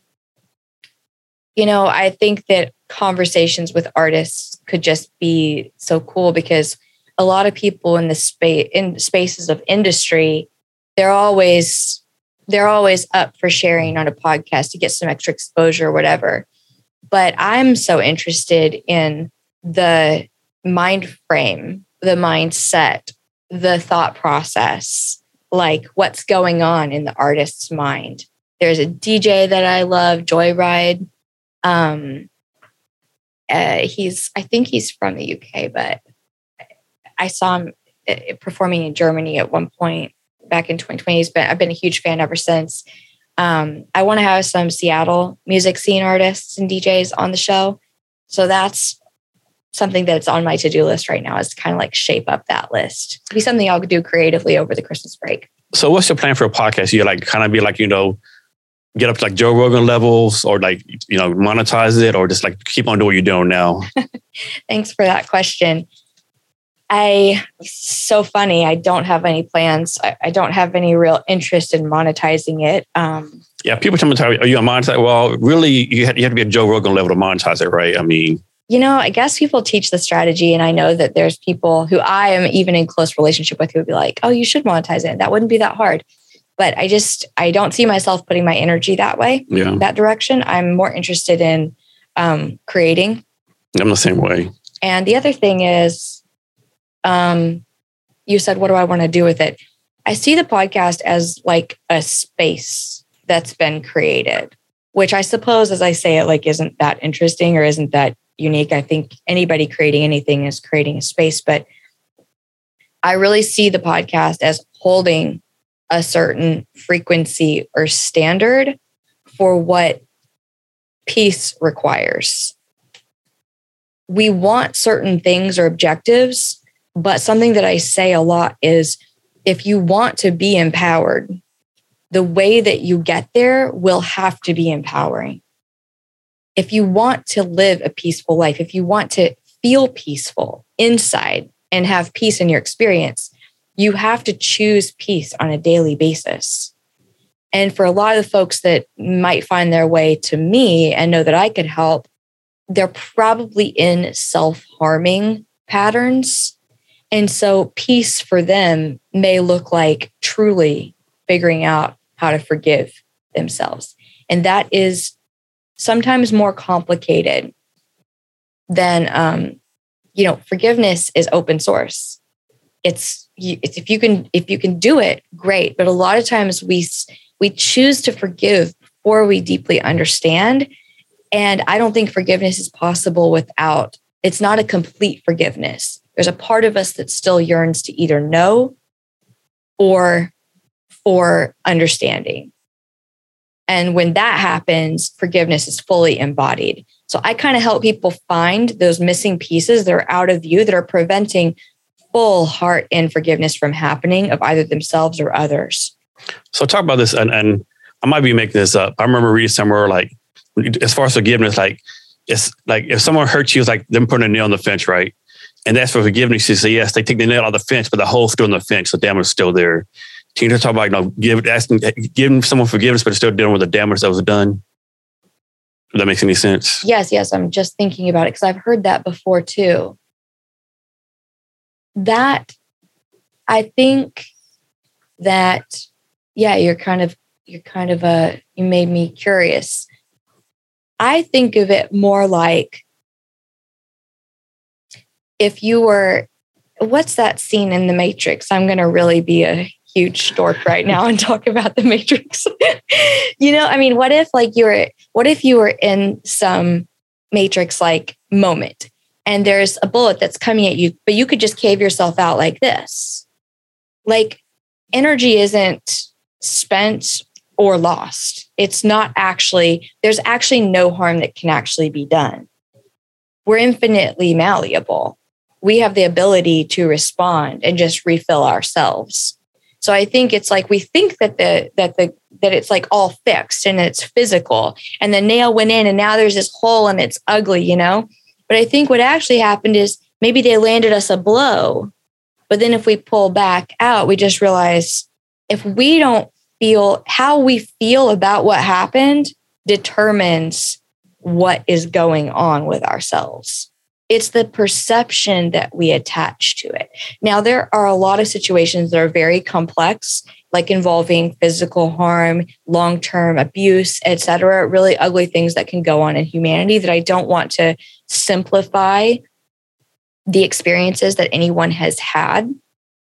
you know, I think that conversations with artists could just be so cool because a lot of people in the space in spaces of industry, they're always they're always up for sharing on a podcast to get some extra exposure or whatever. But I'm so interested in the mind frame, the mindset, the thought process, like what's going on in the artist's mind. There's a DJ that I love, Joyryde. Um, uh, he's, I think he's from the UK, but I saw him uh, performing in Germany at one point back in 2020. He's been, I've been a huge fan ever since. Um, I want to have some Seattle music scene artists and DJs on the show. So that's something that's on my to-do list right now is to kind of like shape up that list. It'd be something I'll do creatively over the Christmas break. So, what's your plan for a podcast? You like kind of be like you know, get up to like Joe Rogan levels, or like you know, monetize it, or just like keep on doing what you're doing now. Thanks for that question. I so funny. I don't have any plans. I, I don't have any real interest in monetizing it. Um, Yeah, people tell me, "Are you a monetize?" Well, really, you have, you have to be a Joe Rogan level to monetize it, right? I mean, you know, I guess people teach the strategy, and I know that there's people who I am even in close relationship with who would be like, "Oh, you should monetize it. That wouldn't be that hard." But I just I don't see myself putting my energy that way, yeah, that direction. I'm more interested in um, creating. I'm the same way. And the other thing is, um, you said, "What do I want to do with it?" I see the podcast as like a space that's been created, which I suppose, as I say it, like isn't that interesting or isn't that unique. I think anybody creating anything is creating a space, but I really see the podcast as holding a certain frequency or standard for what peace requires. We want certain things or objectives, but something that I say a lot is if you want to be empowered, the way that you get there will have to be empowering if you want to live a peaceful life, if you want to feel peaceful inside and have peace in your experience, you have to choose peace on a daily basis. And for a lot of the folks that might find their way to me and know that I could help, they're probably in self harming patterns. And so peace for them may look like truly figuring out how to forgive themselves. And that is sometimes more complicated than um, you know forgiveness is open source it's it's if you can if you can do it, great. But a lot of times we we choose to forgive before we deeply understand. And I don't think forgiveness is possible without it's not a complete forgiveness. There's a part of us that still yearns to either know or for understanding. And when that happens, forgiveness is fully embodied. So I kind of help people find those missing pieces that are out of view that are preventing full heart and forgiveness from happening of either themselves or others. So talk about this, and, and I might be making this up. I remember reading somewhere like, as far as forgiveness, like it's like if someone hurts you, it's like them putting a nail on the fence, right? And that's for forgiveness. Say yes, they take the nail out of the fence, but the hole's still in the fence, the damage is still there. Can you talk about you know, give, asking, giving someone forgiveness, but still dealing with the damage that was done? If that makes any sense. Yes, yes. I'm just thinking about it because I've heard that before too. That I think that yeah, you're kind of you're kind of a you made me curious. I think of it more like if you were what's that scene in the Matrix? I'm going to really be a huge stork right now and talk about the Matrix. you know, I mean, what if like you were what if you were in some Matrix like moment and there's a bullet that's coming at you, but you could just cave yourself out like this? Like energy isn't spent or lost. It's not actually, there's actually no harm that can actually be done. We're infinitely malleable. We have the ability to respond and just refill ourselves. So I think it's like we think that the that the that it's like all fixed and it's physical and the nail went in and now there's this hole and it's ugly, you know? But I think what actually happened is maybe they landed us a blow. But then if we pull back out, we just realize if we don't feel how we feel about what happened determines what is going on with ourselves. It's the perception that we attach to it. Now, there are a lot of situations that are very complex, like involving physical harm, long term abuse, etc. really ugly things that can go on in humanity that I don't want to simplify the experiences that anyone has had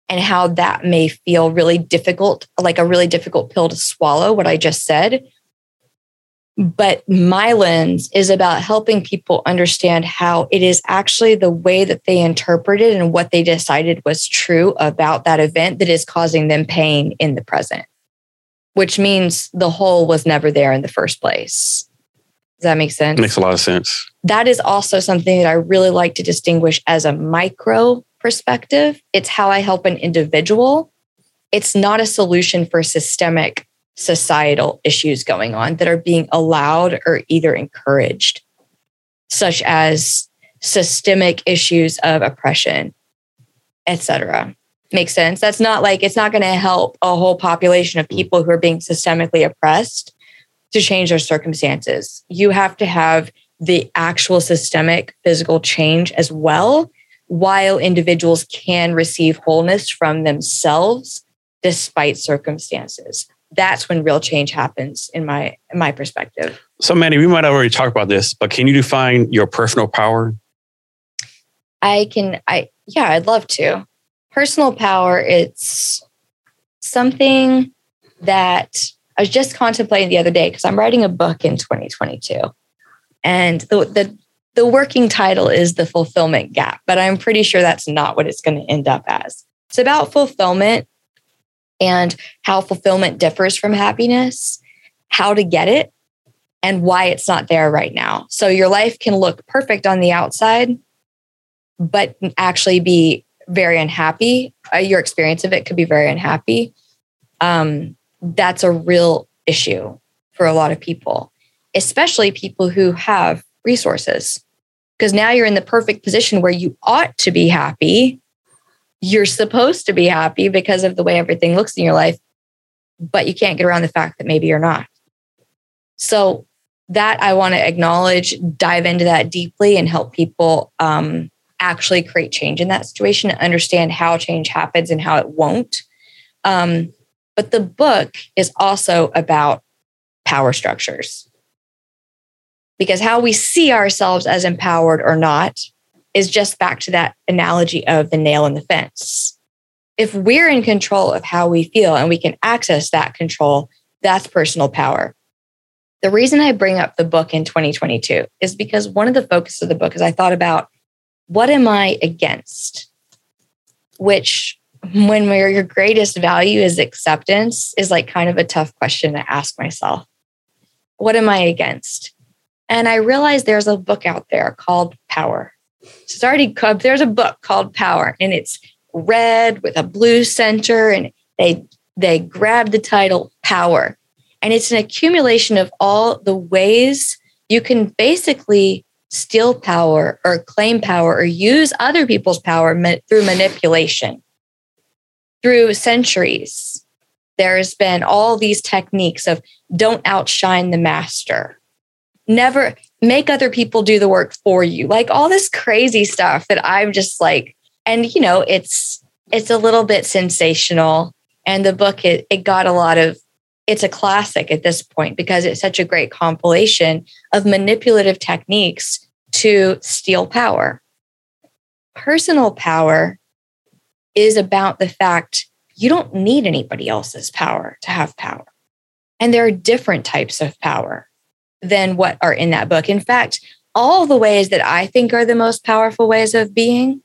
and how that may feel really difficult, like a really difficult pill to swallow, what I just said. But my lens is about helping people understand how it is actually the way that they interpreted and what they decided was true about that event that is causing them pain in the present, which means the hole was never there in the first place. Does that make sense? Makes a lot of sense. That is also something that I really like to distinguish as a micro perspective. It's how I help an individual. It's not a solution for systemic societal issues going on that are being allowed or either encouraged, such as systemic issues of oppression, etc. Makes sense. That's not like it's not going to help a whole population of people who are being systemically oppressed to change their circumstances. You have to have the actual systemic physical change as well while individuals can receive wholeness from themselves despite circumstances that's when real change happens in my in my perspective. So Mandy we might have already talked about this but can you define your personal power? I can i yeah i'd love to. Personal power it's something that i was just contemplating the other day because i'm writing a book in 2022 and the, the the working title is the fulfillment gap, but I'm pretty sure that's not what it's going to end up as. It's about fulfillment and how fulfillment differs from happiness, how to get it, and why it's not there right now. So your life can look perfect on the outside, but actually be very unhappy. Uh, your experience of it could be very unhappy. Um, that's a real issue for a lot of people, especially people who have resources. Because now you're in the perfect position where you ought to be happy. You're supposed to be happy because of the way everything looks in your life, but you can't get around the fact that maybe you're not. So, that I want to acknowledge, dive into that deeply, and help people um, actually create change in that situation and understand how change happens and how it won't. Um, but the book is also about power structures because how we see ourselves as empowered or not is just back to that analogy of the nail in the fence. if we're in control of how we feel and we can access that control, that's personal power. The reason I bring up the book in 2022 is because one of the focus of the book is I thought about what am I against? Which, when your greatest value is acceptance, is like kind of a tough question to ask myself. What am I against? And I realized there's a book out there called Power. There's a book called Power, and it's red with a blue center, and they they grab the title Power. And it's an accumulation of all the ways you can basically steal power or claim power or use other people's power through manipulation. Through centuries, there's been all these techniques of don't outshine the master, never make other people do the work for you, like all this crazy stuff that I'm just like, and you know, it's it's a little bit sensational. And the book it, it got a lot of it's a classic at this point because it's such a great compilation of manipulative techniques to steal power. Personal power is about the fact you don't need anybody else's power to have power. And there are different types of power than what are in that book. In fact, all the ways that I think are the most powerful ways of being,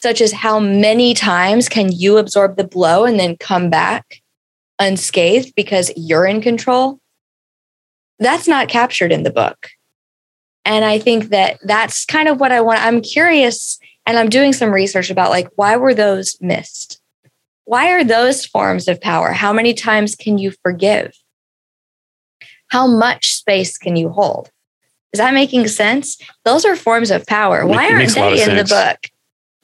such as how many times can you absorb the blow and then come back unscathed because you're in control, that's not captured in the book. And I think that that's kind of what I want. I'm curious and I'm doing some research about like, why were those missed? Why are those forms of power? How many times can you forgive? How much space can you hold? Is that making sense? Those are forms of power. Why aren't they in sense. the book?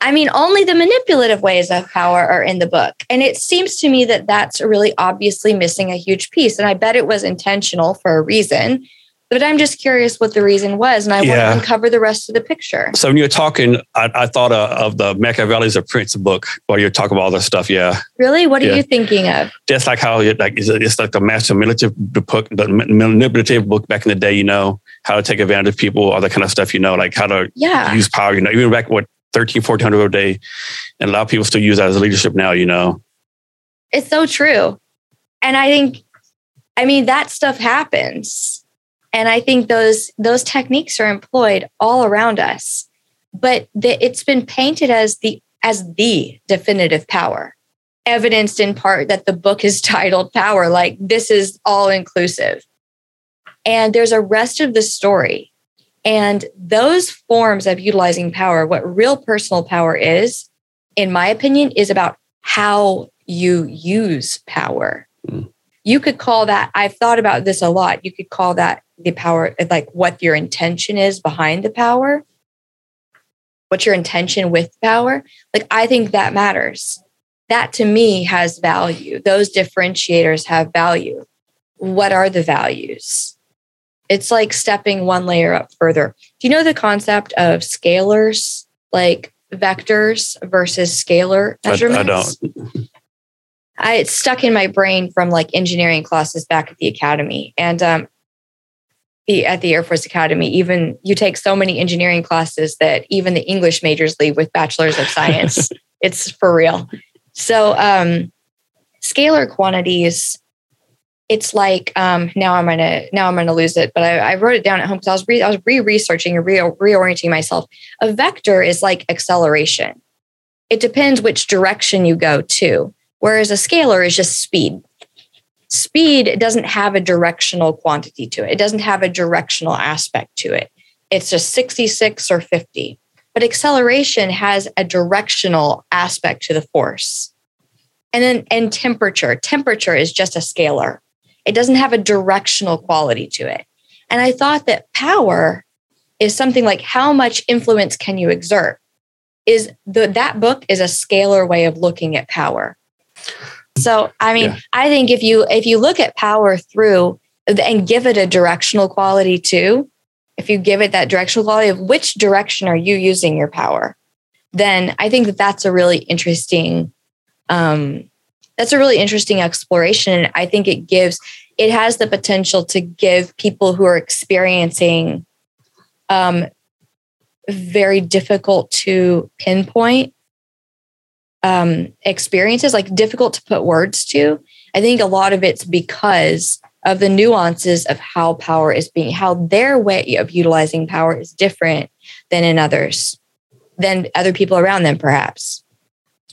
I mean, only the manipulative ways of power are in the book. And it seems to me that that's really obviously missing a huge piece. And I bet it was intentional for a reason. But I'm just curious what the reason was. And I yeah. want to uncover the rest of the picture. So when you're talking, I, I thought uh, of the Machiavelli's of Prince book while you're talking about all this stuff. Yeah. Really? What yeah. are you thinking of? Just like how it, like, it's, it's like the master manipulative book, the manipulative book back in the day, you know, how to take advantage of people, all that kind of stuff, you know, like how to yeah. use power, you know, even back what 13, 1400 a day. And a lot of people still use that as leadership now, you know. It's so true. And I think, I mean, that stuff happens. And I think those those techniques are employed all around us. But the, it's been painted as the as the definitive power, evidenced in part that the book is titled Power, like this is all inclusive. And there's a rest of the story and those forms of utilizing power, what real personal power is, in my opinion, is about how you use power. Mm. You could call that, I've thought about this a lot. You could call that the power, like what your intention is behind the power, what's your intention with power. Like, I think that matters. That to me has value. Those differentiators have value. What are the values? it's like stepping one layer up further. Do you know the concept of scalars, like vectors versus scalar measurements? I, I don't. I, it's stuck in my brain from like engineering classes back at the academy. And um, the, at the Air Force Academy, even you take so many engineering classes that even the English majors leave with bachelors of science. it's for real. So, um, scalar quantities it's like um, now I'm gonna now I'm gonna lose it, but I, I wrote it down at home because I was re, I was re-researching and re- reorienting myself. A vector is like acceleration. It depends which direction you go to, whereas a scalar is just speed. Speed doesn't have a directional quantity to it. It doesn't have a directional aspect to it. It's just 66 or 50. But acceleration has a directional aspect to the force. And then and temperature. Temperature is just a scalar it doesn't have a directional quality to it. And I thought that power is something like how much influence can you exert? Is the that book is a scalar way of looking at power. So I mean, yeah. I think if you if you look at power through and give it a directional quality too, if you give it that directional quality of which direction are you using your power, then I think that that's a really interesting um, that's a really interesting exploration. And I think it gives, it has the potential to give people who are experiencing um, very difficult to pinpoint um, experiences, like difficult to put words to. I think a lot of it's because of the nuances of how power is being, how their way of utilizing power is different than in others, than other people around them, perhaps.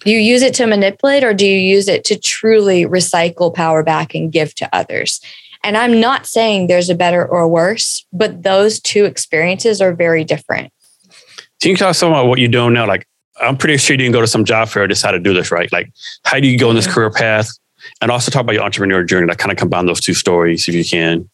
Do you use it to manipulate or do you use it to truly recycle power back and give to others? And I'm not saying there's a better or worse, but those two experiences are very different. Can you talk some about what you're doing now? Like, I'm pretty sure you didn't go to some job fair to decide to do this, right? Like, how do you go in this career path? And also talk about your entrepreneur journey, like kind of combine those two stories if you can.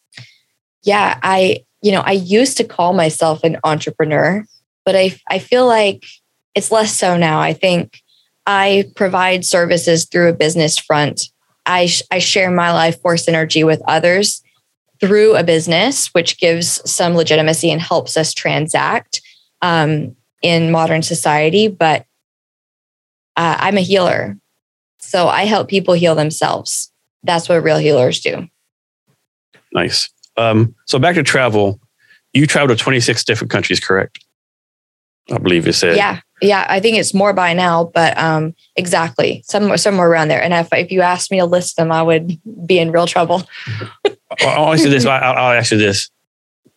Yeah, I, you know, I used to call myself an entrepreneur, but I, I feel like it's less so now. I think I provide services through a business front. I, I share my life force energy with others through a business, which gives some legitimacy and helps us transact um, in modern society. But uh, I'm a healer. So I help people heal themselves. That's what real healers do. Nice. Um, so back to travel. You traveled to 26 different countries, correct? I believe you said. Yeah. Yeah. I think it's more by now, but um, exactly. Somewhere, somewhere around there. And if, if you asked me to list them, I would be in real trouble. I'll ask you this. I'll, I'll ask you this.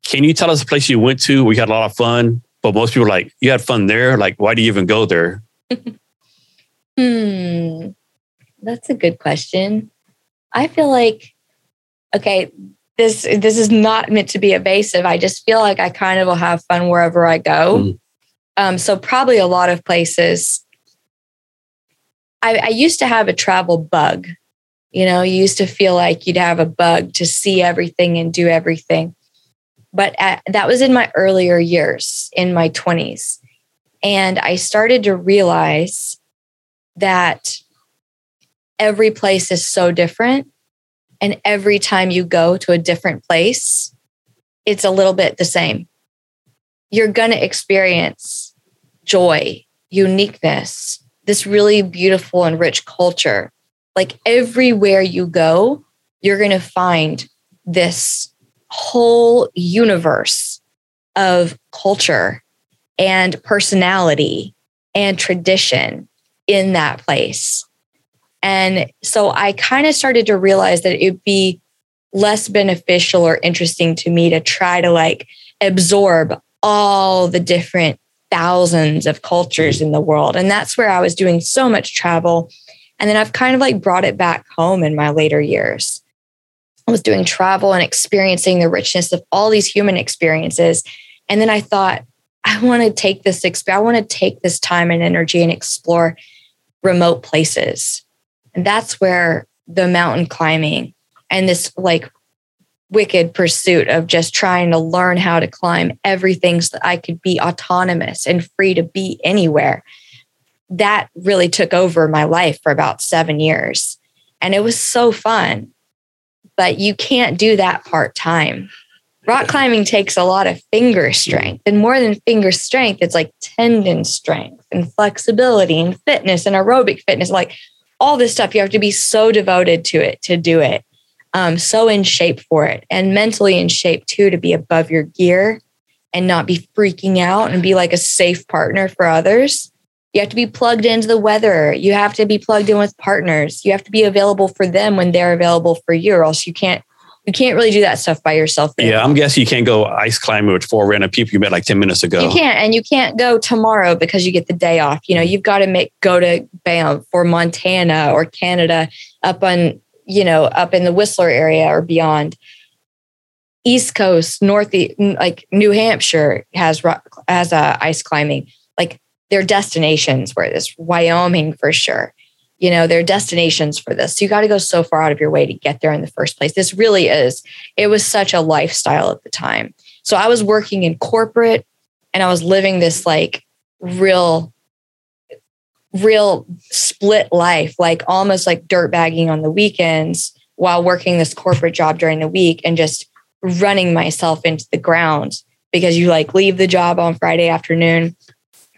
Can you tell us a place you went to where you had a lot of fun, but most people are like, you had fun there? Like, why do you even go there? hmm. That's a good question. I feel like, okay, this this is not meant to be evasive. I just feel like I kind of will have fun wherever I go. Mm. Um, so probably a lot of places. I, I used to have a travel bug. You know, you used to feel like you'd have a bug to see everything and do everything. But at, that was in my earlier years, in my 20s. And I started to realize that every place is so different. And every time you go to a different place, it's a little bit the same. You're going to experience joy, uniqueness, this really beautiful and rich culture. Like everywhere you go, you're going to find this whole universe of culture and personality and tradition in that place. And so I kind of started to realize that it'd be less beneficial or interesting to me to try to like absorb all the different thousands of cultures in the world. And that's where I was doing so much travel. And then I've kind of like brought it back home in my later years. I was doing travel and experiencing the richness of all these human experiences. And then I thought, I want to take this, experience, I want to take this time and energy and explore remote places. And that's where the mountain climbing and this like wicked pursuit of just trying to learn how to climb everything so that I could be autonomous and free to be anywhere. That really took over my life for about seven years. And it was so fun. But you can't do that part time. Rock climbing takes a lot of finger strength, and more than finger strength, it's like tendon strength and flexibility and fitness and aerobic fitness. Like all this stuff, you have to be so devoted to it to do it um, so in shape for it and mentally in shape too to be above your gear and not be freaking out and be like a safe partner for others. You have to be plugged into the weather. You have to be plugged in with partners. You have to be available for them when they're available for you, or else you can't you can't really do that stuff by yourself. Anymore. Yeah, I'm guessing you can't go ice climbing with four random people you met like 10 minutes ago. You can't, and you can't go tomorrow because you get the day off. You know, you've got to make go to Banff or Montana or Canada up on you know, up in the Whistler area or beyond. East Coast, North, like New Hampshire has rock, has uh, ice climbing. Like their destinations where this Wyoming for sure. You know, their destinations for this. So you got to go so far out of your way to get there in the first place. This really is. It was such a lifestyle at the time. So I was working in corporate and I was living this like real real split life, like almost like dirt bagging on the weekends while working this corporate job during the week and just running myself into the ground because you like leave the job on Friday afternoon,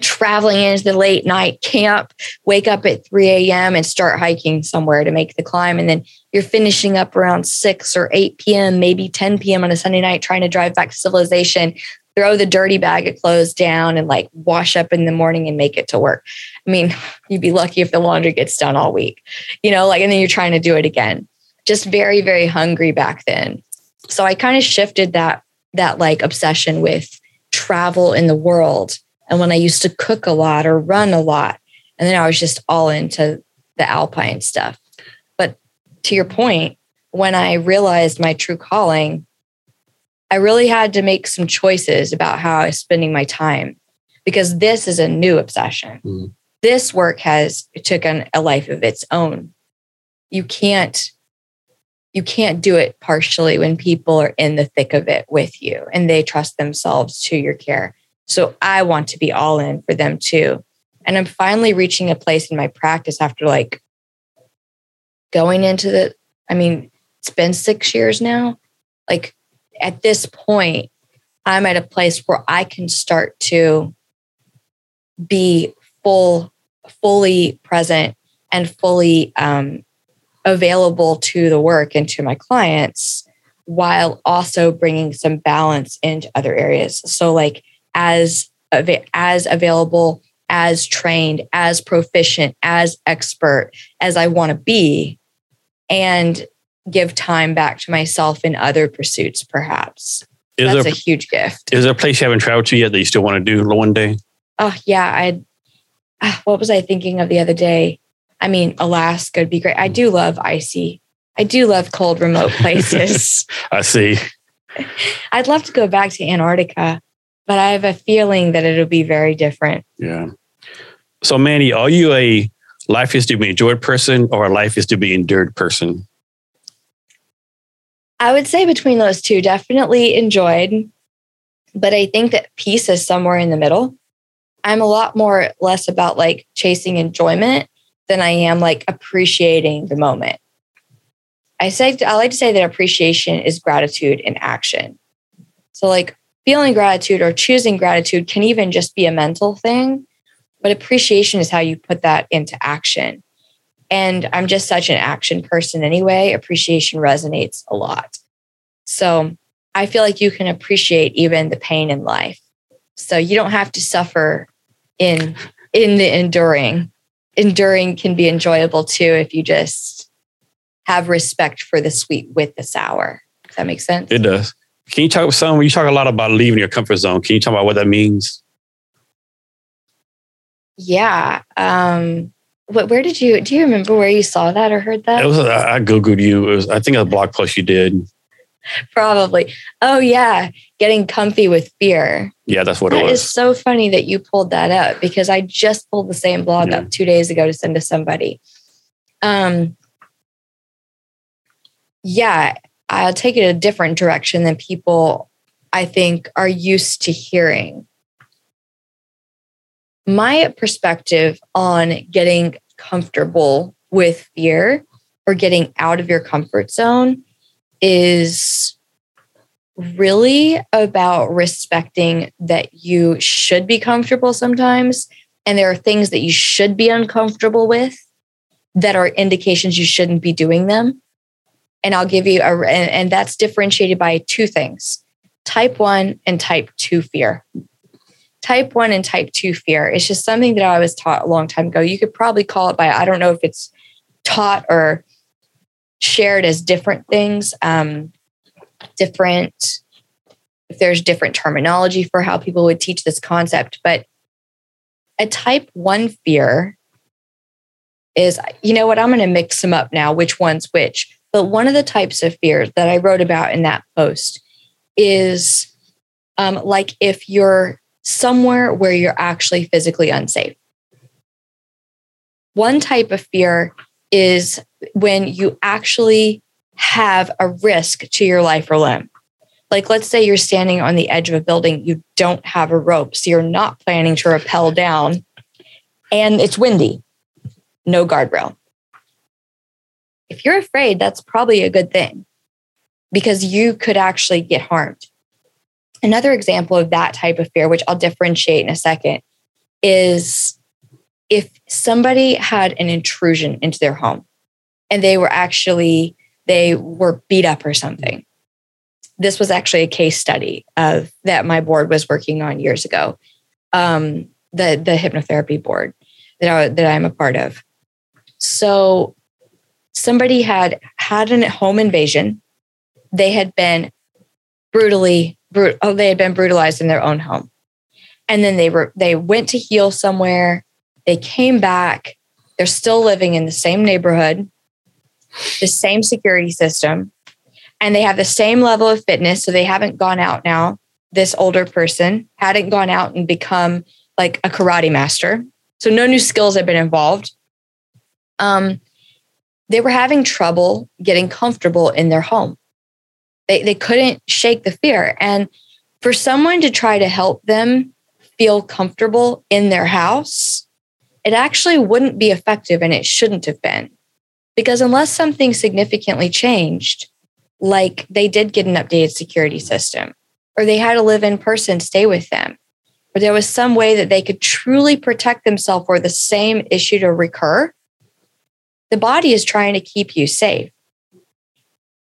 traveling into the late night camp, wake up at 3 a.m. and start hiking somewhere to make the climb. And then you're finishing up around 6 or 8 p.m., maybe 10 p.m. on a Sunday night, trying to drive back to civilization throw the dirty bag of clothes down and like wash up in the morning and make it to work. I mean, you'd be lucky if the laundry gets done all week, you know, like, and then you're trying to do it again. Just very, very hungry back then. So I kind of shifted that, that like obsession with travel in the world. And when I used to cook a lot or run a lot, and then I was just all into the alpine stuff. But to your point, when I realized my true calling, I really had to make some choices about how I was spending my time because this is a new obsession. Mm. This work has taken a life of its own. You can't you can't do it partially when people are in the thick of it with you and they trust themselves to your care. So I want to be all in for them too. And I'm finally reaching a place in my practice after like going into the I mean, it's been 6 years now. Like at this point, I'm at a place where I can start to be full, fully present and fully um, available to the work and to my clients while also bringing some balance into other areas. So, like as as available, as trained, as proficient, as expert as I want to be, and give time back to myself in other pursuits, perhaps. Is That's there, a huge gift. Is there a place you haven't traveled to yet that you still want to do one day? Oh yeah, I. Ah, what was I thinking of the other day? I mean, Alaska would be great. I do love icy. I do love cold, remote places. I see. I'd love to go back to Antarctica, but I have a feeling that it'll be very different. Yeah. So, Mandy, are you a life is to be enjoyed person or a life is to be endured person? I would say between those two, definitely enjoyed. But I think that peace is somewhere in the middle. I'm a lot more less about like chasing enjoyment than I am like appreciating the moment. I say I like to say that appreciation is gratitude in action. So like feeling gratitude or choosing gratitude can even just be a mental thing, but appreciation is how you put that into action. And I'm just such an action person anyway. Appreciation resonates a lot. So I feel like you can appreciate even the pain in life. So you don't have to suffer in in the enduring. Enduring can be enjoyable too if you just have respect for the sweet with the sour. Does that make sense? It does. Can you talk some? You talk a lot about leaving your comfort zone. Can you talk about what that means? Yeah. Um, what, where did you, do you remember where you saw that or heard that? It was, I Googled you. It was, I think a blog post you did. Probably. Oh, yeah. Getting comfy with fear. Yeah, that's what that it was. It's so funny that you pulled that up because I just pulled the same blog yeah. up two days ago to send to somebody. Um, yeah, I'll take it a different direction than people I think are used to hearing my perspective on getting comfortable with fear or getting out of your comfort zone is really about respecting that you should be comfortable sometimes. And there are things that you should be uncomfortable with that are indications you shouldn't be doing them. And I'll give you a, and, and that's differentiated by two things type one and type two fear type one and type two fear It's just something that I was taught a long time ago. You could probably call it by, I don't know if it's taught or shared as different things, um, different, if there's different terminology for how people would teach this concept. But a type one fear is, you know what, I'm going to mix them up now, which one's which. But one of the types of fears that I wrote about in that post is um, like if you're somewhere where you're actually physically unsafe. One type of fear is when you actually have a risk to your life or limb. Like, let's say you're standing on the edge of a building, you don't have a rope, so you're not planning to rappel down, and it's windy, no guardrail. If you're afraid, that's probably a good thing because you could actually get harmed. Another example of that type of fear, which I'll differentiate in a second, is if somebody had an intrusion into their home and they were actually they were beat up or something this was actually a case study of that my board was working on years ago. Um, the the hypnotherapy board that I, that I'm a part of. So somebody had had a home invasion. They had been brutally brut- oh they had been brutalized in their own home. And then they were they went to heal somewhere. They came back. They're still living in the same neighborhood, the same security system, and they have the same level of fitness. So they haven't gone out now. This older person hadn't gone out and become like a karate master. So no new skills have been involved. Um, they were having trouble getting comfortable in their home. They, they couldn't shake the fear. And for someone to try to help them feel comfortable in their house, it actually wouldn't be effective and it shouldn't have been. Because unless something significantly changed, like they did get an updated security system, or they had a live in person stay with them, or there was some way that they could truly protect themselves for the same issue to recur, the body is trying to keep you safe.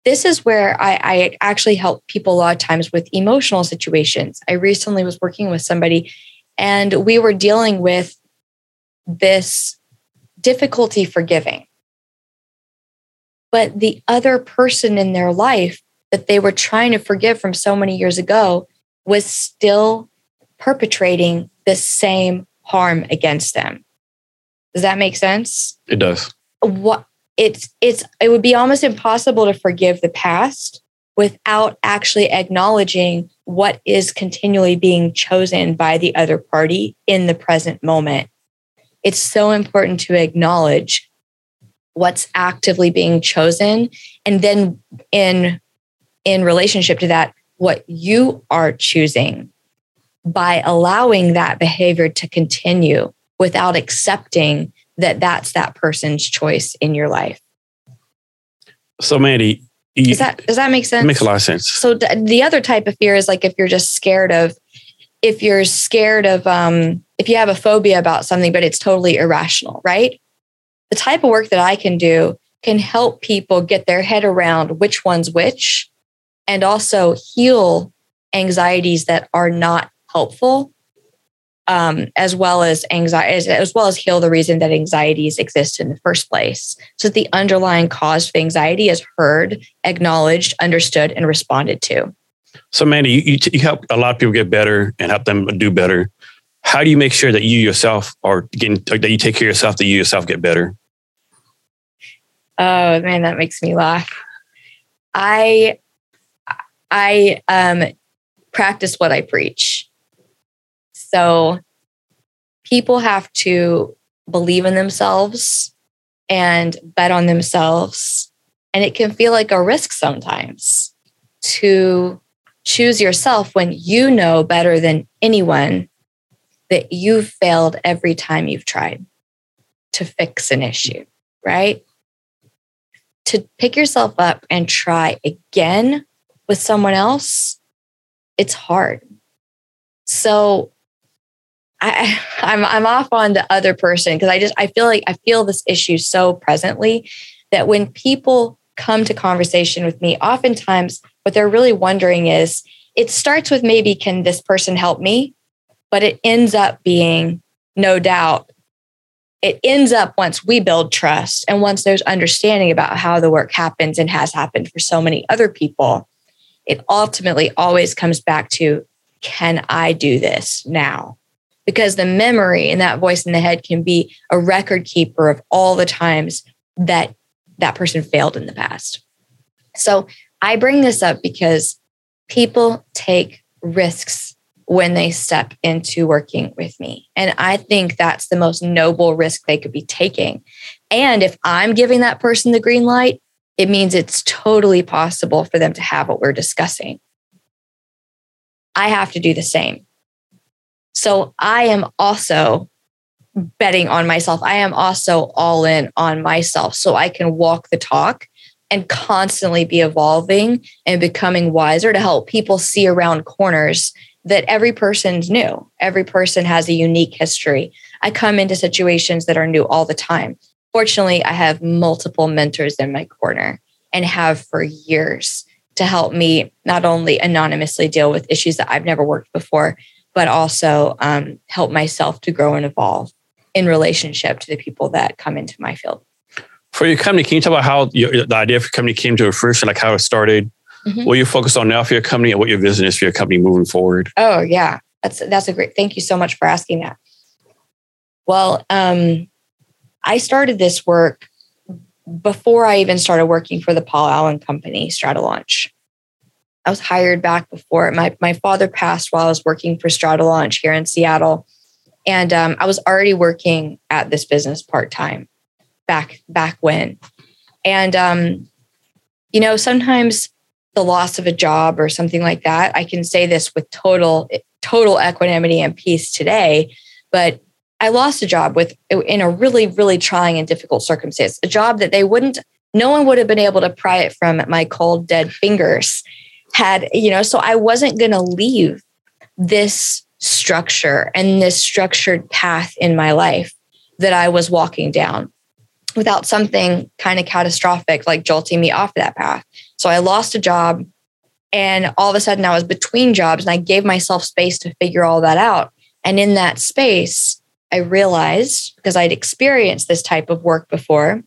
This is where I, I actually help people a lot of times with emotional situations. I recently was working with somebody and we were dealing with this difficulty forgiving. But the other person in their life that they were trying to forgive from so many years ago was still perpetrating the same harm against them. Does that make sense? It does. What it's it's it would be almost impossible to forgive the past without actually acknowledging what is continually being chosen by the other party in the present moment. It's so important to acknowledge what's actively being chosen and then in in relationship to that what you are choosing by allowing that behavior to continue without accepting that that's that person's choice in your life. So, Mandy, you, does that does that make sense? Makes a lot of sense. So the other type of fear is like if you're just scared of, if you're scared of, um, if you have a phobia about something, but it's totally irrational, right? The type of work that I can do can help people get their head around which one's which, and also heal anxieties that are not helpful um, as well as anxiety, as, as, well as heal the reason that anxieties exist in the first place. So the underlying cause of anxiety is heard, acknowledged, understood, and responded to. So, Mandy, you, you, you, help a lot of people get better and help them do better. How do you make sure that you yourself are getting that you take care of yourself, that you yourself get better? Oh man, that makes me laugh. I I um, practice what I preach. So people have to believe in themselves and bet on themselves. And it can feel like a risk sometimes to choose yourself when you know better than anyone that you've failed every time you've tried to fix an issue, right? To pick yourself up and try again with someone else, it's hard. So I, I'm I'm off on the other person because I just I feel like I feel this issue so presently that when people come to conversation with me, oftentimes what they're really wondering is it starts with maybe can this person help me, but it ends up being no doubt. It ends up once we build trust and once there's understanding about how the work happens and has happened for so many other people, it ultimately always comes back to can I do this now? Because the memory and that voice in the head can be a record keeper of all the times that that person failed in the past. So I bring this up because people take risks when they step into working with me. And I think that's the most noble risk they could be taking. And if I'm giving that person the green light, it means it's totally possible for them to have what we're discussing. I have to do the same. So I am also betting on myself. I am also all in on myself so I can walk the talk and constantly be evolving and becoming wiser to help people see around corners that every person's new. Every person has a unique history. I come into situations that are new all the time. Fortunately, I have multiple mentors in my corner and have for years to help me not only anonymously deal with issues that I've never worked before, but also um, help myself to grow and evolve in relationship to the people that come into my field. For your company, can you talk about how your, the idea for your company came to fruition, like how it started, mm-hmm. what you focus on now for your company, and what your vision is for your company moving forward? Oh yeah, that's that's a great. Thank you so much for asking that. Well, um, I started this work before I even started working for the Paul Allen Company, Stratolaunch. I was hired back before. My, my father passed while I was working for Stratolaunch here in Seattle. And um, I was already working at this business part time back back when. And um, you know, sometimes the loss of a job or something like that, I can say this with total total equanimity and peace today. But I lost a job with in a really, really trying and difficult circumstance, a job that they wouldn't, no one would have been able to pry it from my cold, dead fingers. Had, you know, so I wasn't going to leave this structure and this structured path in my life that I was walking down without something kind of catastrophic like jolting me off that path. So I lost a job and all of a sudden I was between jobs and I gave myself space to figure all that out. And in that space, I realized because I'd experienced this type of work before,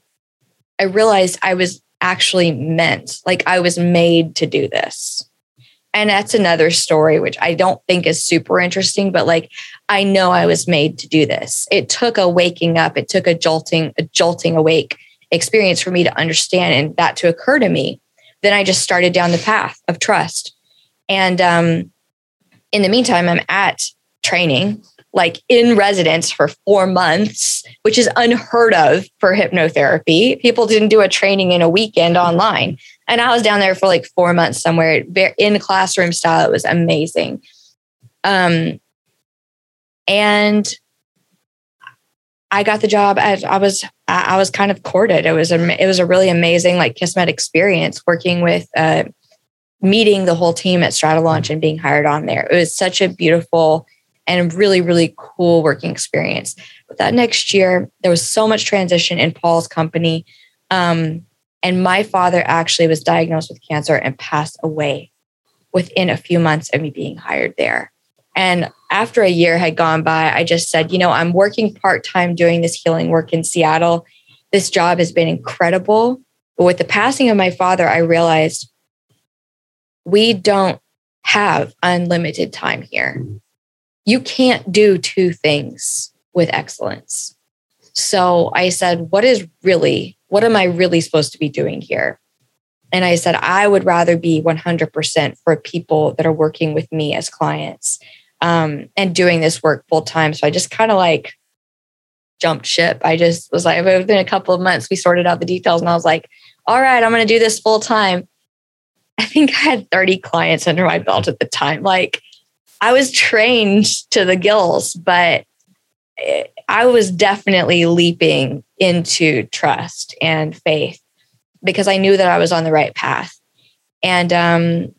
I realized I was actually meant, like I was made to do this. And that's another story, which I don't think is super interesting, but like I know I was made to do this. It took a waking up, it took a jolting, a jolting awake experience for me to understand and that to occur to me. Then I just started down the path of trust. And um, in the meantime, I'm at training like in residence for four months, which is unheard of for hypnotherapy. People didn't do a training in a weekend online. And I was down there for like four months somewhere in classroom style. It was amazing. Um, and I got the job as I was I was kind of courted. It was a it was a really amazing like Kismet experience working with uh, meeting the whole team at Stratolaunch and being hired on there. It was such a beautiful and really, really cool working experience. But that next year, there was so much transition in Paul's company. Um, and my father actually was diagnosed with cancer and passed away within a few months of me being hired there. And after a year had gone by, I just said, you know, I'm working part time doing this healing work in Seattle. This job has been incredible. But with the passing of my father, I realized we don't have unlimited time here you can't do two things with excellence. So I said, what is really, what am I really supposed to be doing here? And I said, I would rather be 100% for people that are working with me as clients um, and doing this work full time. So I just kind of like jumped ship. I just was like, within a couple of months, we sorted out the details and I was like, all right, I'm going to do this full time. I think I had 30 clients under my belt at the time. Like, I was trained to the gills, but I was definitely leaping into trust and faith because I knew that I was on the right path. And um,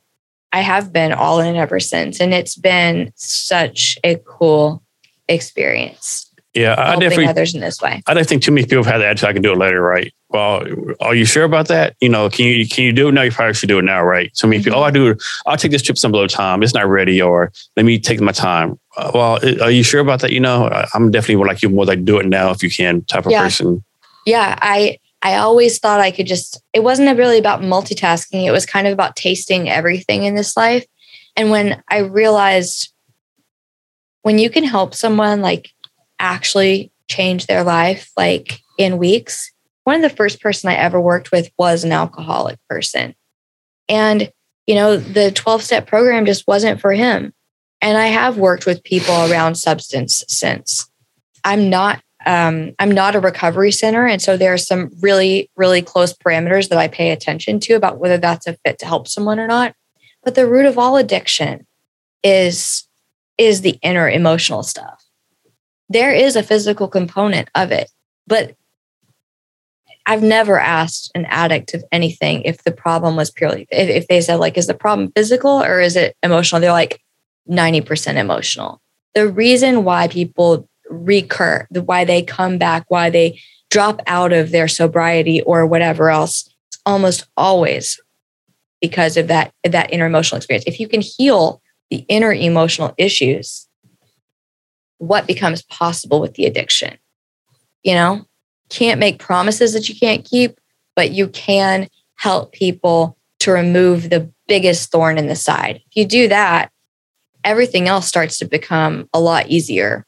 I have been all in ever since. And it's been such a cool experience. Yeah, I definitely others in this way. I don't think too many people have had the attitude. I can do it later, right? Well, are you sure about that? You know, can you can you do it now? You probably should do it now, right? So many mm-hmm. people, oh, I do. I'll take this trip some other time. It's not ready, or let me take my time. Uh, well, are you sure about that? You know, I'm definitely more like you more like do it now if you can type of yeah. person. Yeah, I I always thought I could just. It wasn't really about multitasking. It was kind of about tasting everything in this life. And when I realized when you can help someone like actually change their life like in weeks. One of the first person i ever worked with was an alcoholic person. And you know the 12 step program just wasn't for him. And i have worked with people around substance since. I'm not um, i'm not a recovery center. And so there are some really really close parameters that i pay attention to about whether that's a fit to help someone or not. But the root of all addiction is is the inner emotional stuff there is a physical component of it. But I've never asked an addict of anything if the problem was purely, if, if they said, like, is the problem physical or is it emotional? They're like 90% emotional. The reason why people recur, the why they come back, why they drop out of their sobriety or whatever else, it's almost always because of that that inner emotional experience. If you can heal the inner emotional issues, what becomes possible with the addiction? You know, can't make promises that you can't keep, but you can help people to remove the biggest thorn in the side. If you do that, everything else starts to become a lot easier.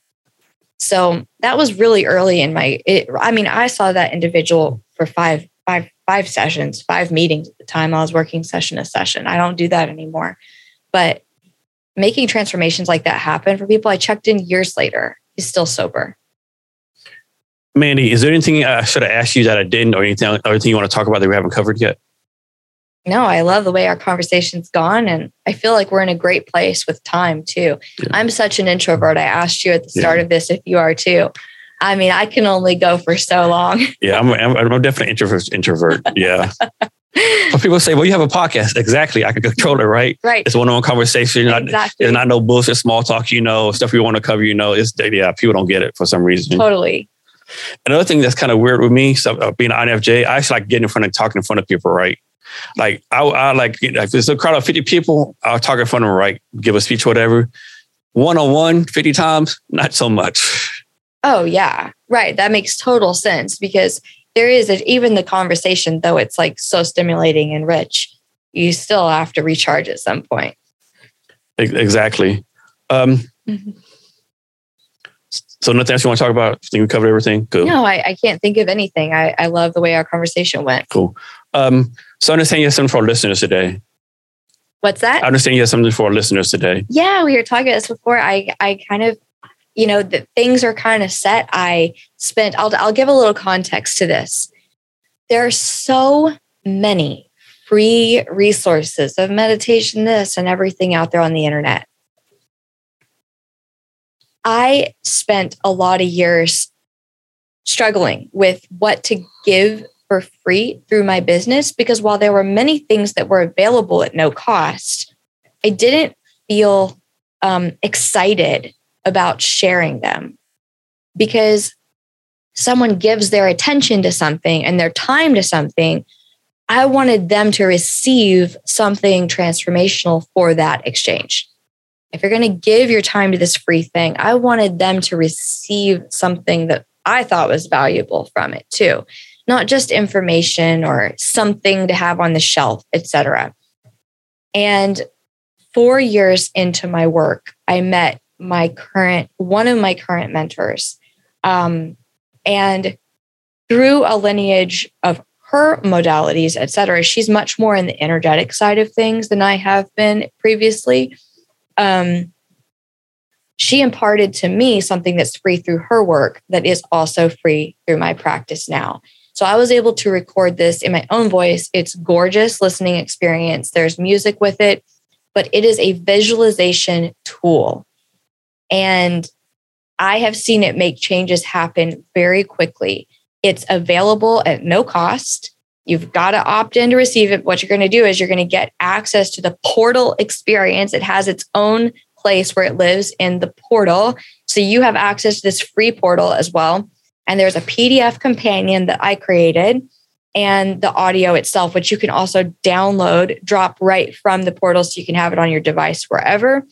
So that was really early in my it, I mean, I saw that individual for five five five sessions, five meetings at the time I was working session to session. I don't do that anymore. But making transformations like that happen for people, I checked in years later. He's still sober. Mandy, is there anything uh, I should have asked you that I didn't, or anything, or anything you want to talk about that we haven't covered yet? No, I love the way our conversation's gone, and I feel like we're in a great place with time too. Yeah. I'm such an introvert. I asked you at the start yeah. of this if you are too. I mean, I can only go for so long. yeah, I'm, I'm, I'm definitely introvert. Introvert. Yeah. but people say, well, you have a podcast. Exactly. I can control it, right? Right. It's one on one conversation. Exactly. It's not no bullshit, small talk, you know, stuff you want to cover, you know. It's, yeah, people don't get it for some reason. Totally. Another thing that's kind of weird with me, so, uh, being an INFJ, I actually like getting in front of talking in front of people, right? Like I, I like if there's a crowd of 50 people, I'll talk in front of them, right? Give a speech, whatever. One on one, 50 times, not so much. Oh yeah. Right. That makes total sense because there is a, even the conversation, though it's like so stimulating and rich, you still have to recharge at some point. Exactly. Um, mm-hmm. So nothing else you want to talk about? I think we covered everything. Cool. No, I, I can't think of anything. I, I love the way our conversation went. Cool. Um, so I understand you have something for our listeners today. What's that? I understand you have something for our listeners today. Yeah, we were talking about this before. I I kind of, you know, that things are kind of set. I spent. I'll I'll give a little context to this. There are so many free resources of meditation, this and everything out there on the internet. I spent a lot of years struggling with what to give for free through my business because while there were many things that were available at no cost, I didn't feel um, excited about sharing them because someone gives their attention to something and their time to something. I wanted them to receive something transformational for that exchange. If you're going to give your time to this free thing, I wanted them to receive something that I thought was valuable from it too not just information or something to have on the shelf, etc. And 4 years into my work, I met my current one of my current mentors. Um, and through a lineage of her modalities, et cetera, she's much more in the energetic side of things than I have been previously. Um, she imparted to me something that's free through her work that is also free through my practice now. So I was able to record this in my own voice. It's gorgeous listening experience. There's music with it, but it is a visualization tool. And I have seen it make changes happen very quickly. It's available at no cost. You've got to opt in to receive it. What you're going to do is you're going to get access to the portal experience. It has its own place where it lives in the portal. So you have access to this free portal as well. And there's a PDF companion that I created and the audio itself, which you can also download, drop right from the portal so you can have it on your device wherever.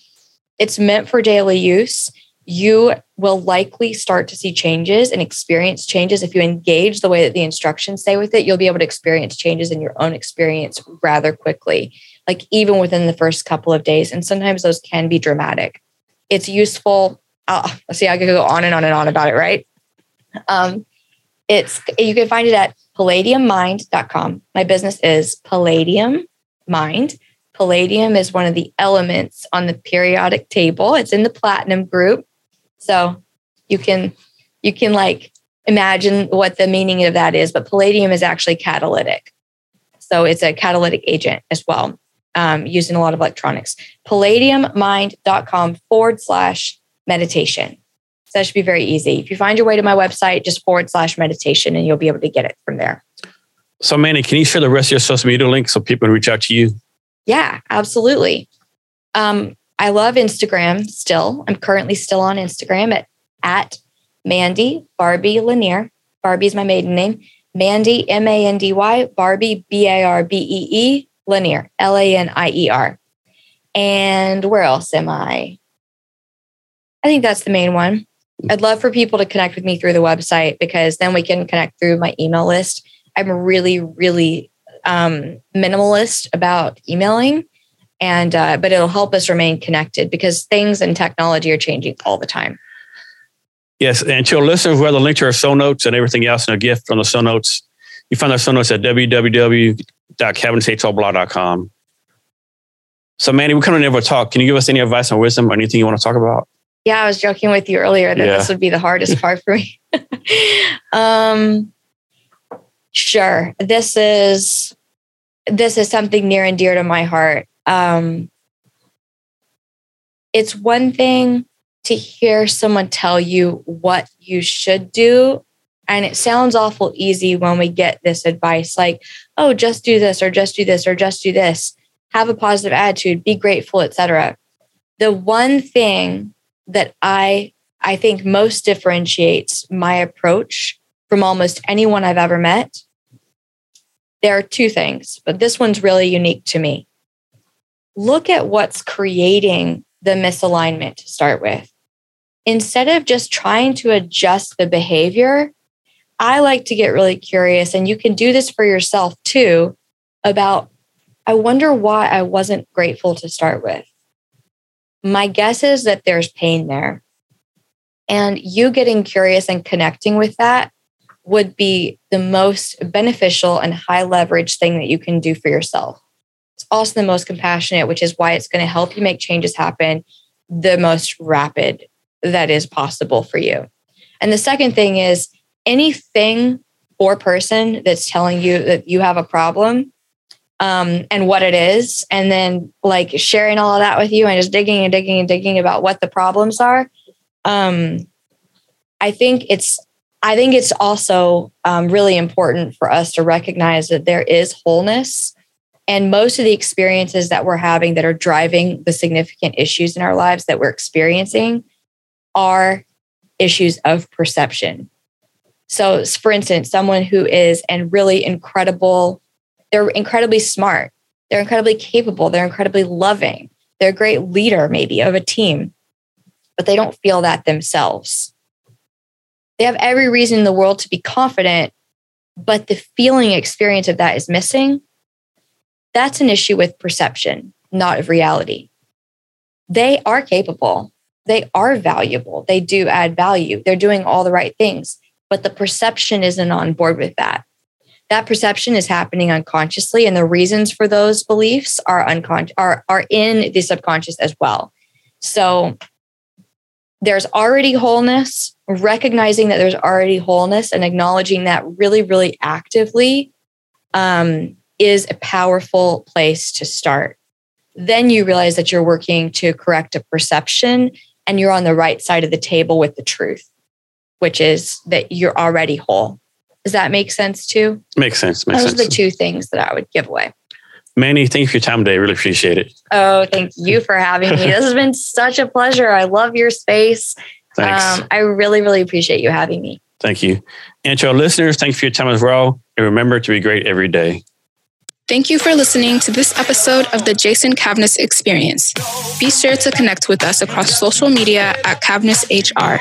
It's meant for daily use. You will likely start to see changes and experience changes if you engage the way that the instructions say with it. You'll be able to experience changes in your own experience rather quickly, like even within the first couple of days. And sometimes those can be dramatic. It's useful. Uh, see, I could go on and on and on about it, right? Um, it's you can find it at palladiummind.com. My business is Palladium Mind. Palladium is one of the elements on the periodic table. It's in the platinum group. So you can you can like imagine what the meaning of that is, but palladium is actually catalytic. So it's a catalytic agent as well, um, used in a lot of electronics. Palladiummind.com forward slash meditation. So that should be very easy. If you find your way to my website, just forward slash meditation and you'll be able to get it from there. So, Mandy, can you share the rest of your social media links so people can reach out to you? Yeah, absolutely. Um, I love Instagram still. I'm currently still on Instagram at, at Mandy Barbee Lanier. Barbee is my maiden name. Mandy, M A N D Y, Barbee, B A R B E E, Lanier, L A N I E R. And where else am I? I think that's the main one. I'd love for people to connect with me through the website because then we can connect through my email list. I'm really, really um, minimalist about emailing, and uh, but it'll help us remain connected because things and technology are changing all the time. Yes, and to our listeners, we have the link to our show notes and everything else in a gift from the show notes. You find our show notes at www.cavnesshrblog.com. So, Mandy, we kind of never talk. Can you give us any advice on wisdom or anything you want to talk about? Yeah, I was joking with you earlier that yeah. this would be the hardest part for me. um, sure. This is this is something near and dear to my heart. Um, it's one thing to hear someone tell you what you should do and it sounds awful easy when we get this advice like oh just do this or just do this or just do this have a positive attitude be grateful etc the one thing that i i think most differentiates my approach from almost anyone i've ever met there are two things but this one's really unique to me look at what's creating the misalignment to start with instead of just trying to adjust the behavior, I like to get really curious, and you can do this for yourself too about, I wonder why I wasn't grateful to start with. My guess is that there's pain there. And you getting curious and connecting with that would be the most beneficial and high leverage thing that you can do for yourself. It's also the most compassionate, which is why it's going to help you make changes happen the most rapid that is possible for you. And the second thing is anything or person that's telling you that you have a problem um, and what it is, and then like sharing all of that with you and just digging and digging and digging about what the problems are. Um, I think it's I think it's also um, really important for us to recognize that there is wholeness. And most of the experiences that we're having that are driving the significant issues in our lives that we're experiencing are issues of perception. So, for instance, someone who is and really incredible, they're incredibly smart, they're incredibly capable, they're incredibly loving, they're a great leader, maybe of a team, but they don't feel that themselves. They have every reason in the world to be confident, but the feeling experience of that is missing. That's an issue with perception, not of reality. They are capable they are valuable. They do add value. They're doing all the right things, but the perception isn't on board with that. That perception is happening unconsciously, and the reasons for those beliefs are unconscious are, are in the subconscious as well. So there's already wholeness, recognizing that there's already wholeness and acknowledging that really, really actively um, is a powerful place to start. Then you realize that you're working to correct a perception and you're on the right side of the table with the truth, which is that you're already whole. Does that make sense too? Makes sense. Makes Those sense. are the two things that I would give away. Mandy, thank you for your time today. Really appreciate it. Oh, thank you for having me. this has been such a pleasure. I love your space. Thanks. Um, I really, really appreciate you having me. Thank you. And to our listeners, thanks for your time as well. And remember to be great every day. Thank you for listening to this episode of the Jason Cavness Experience. Be sure to connect with us across social media at Cavness HR.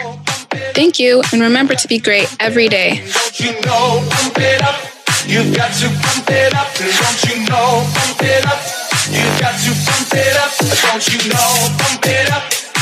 Thank you, and remember to be great every day. You've got to pump it up, don't you know, pump it up. You've got to pump it up, don't you know, pump it up.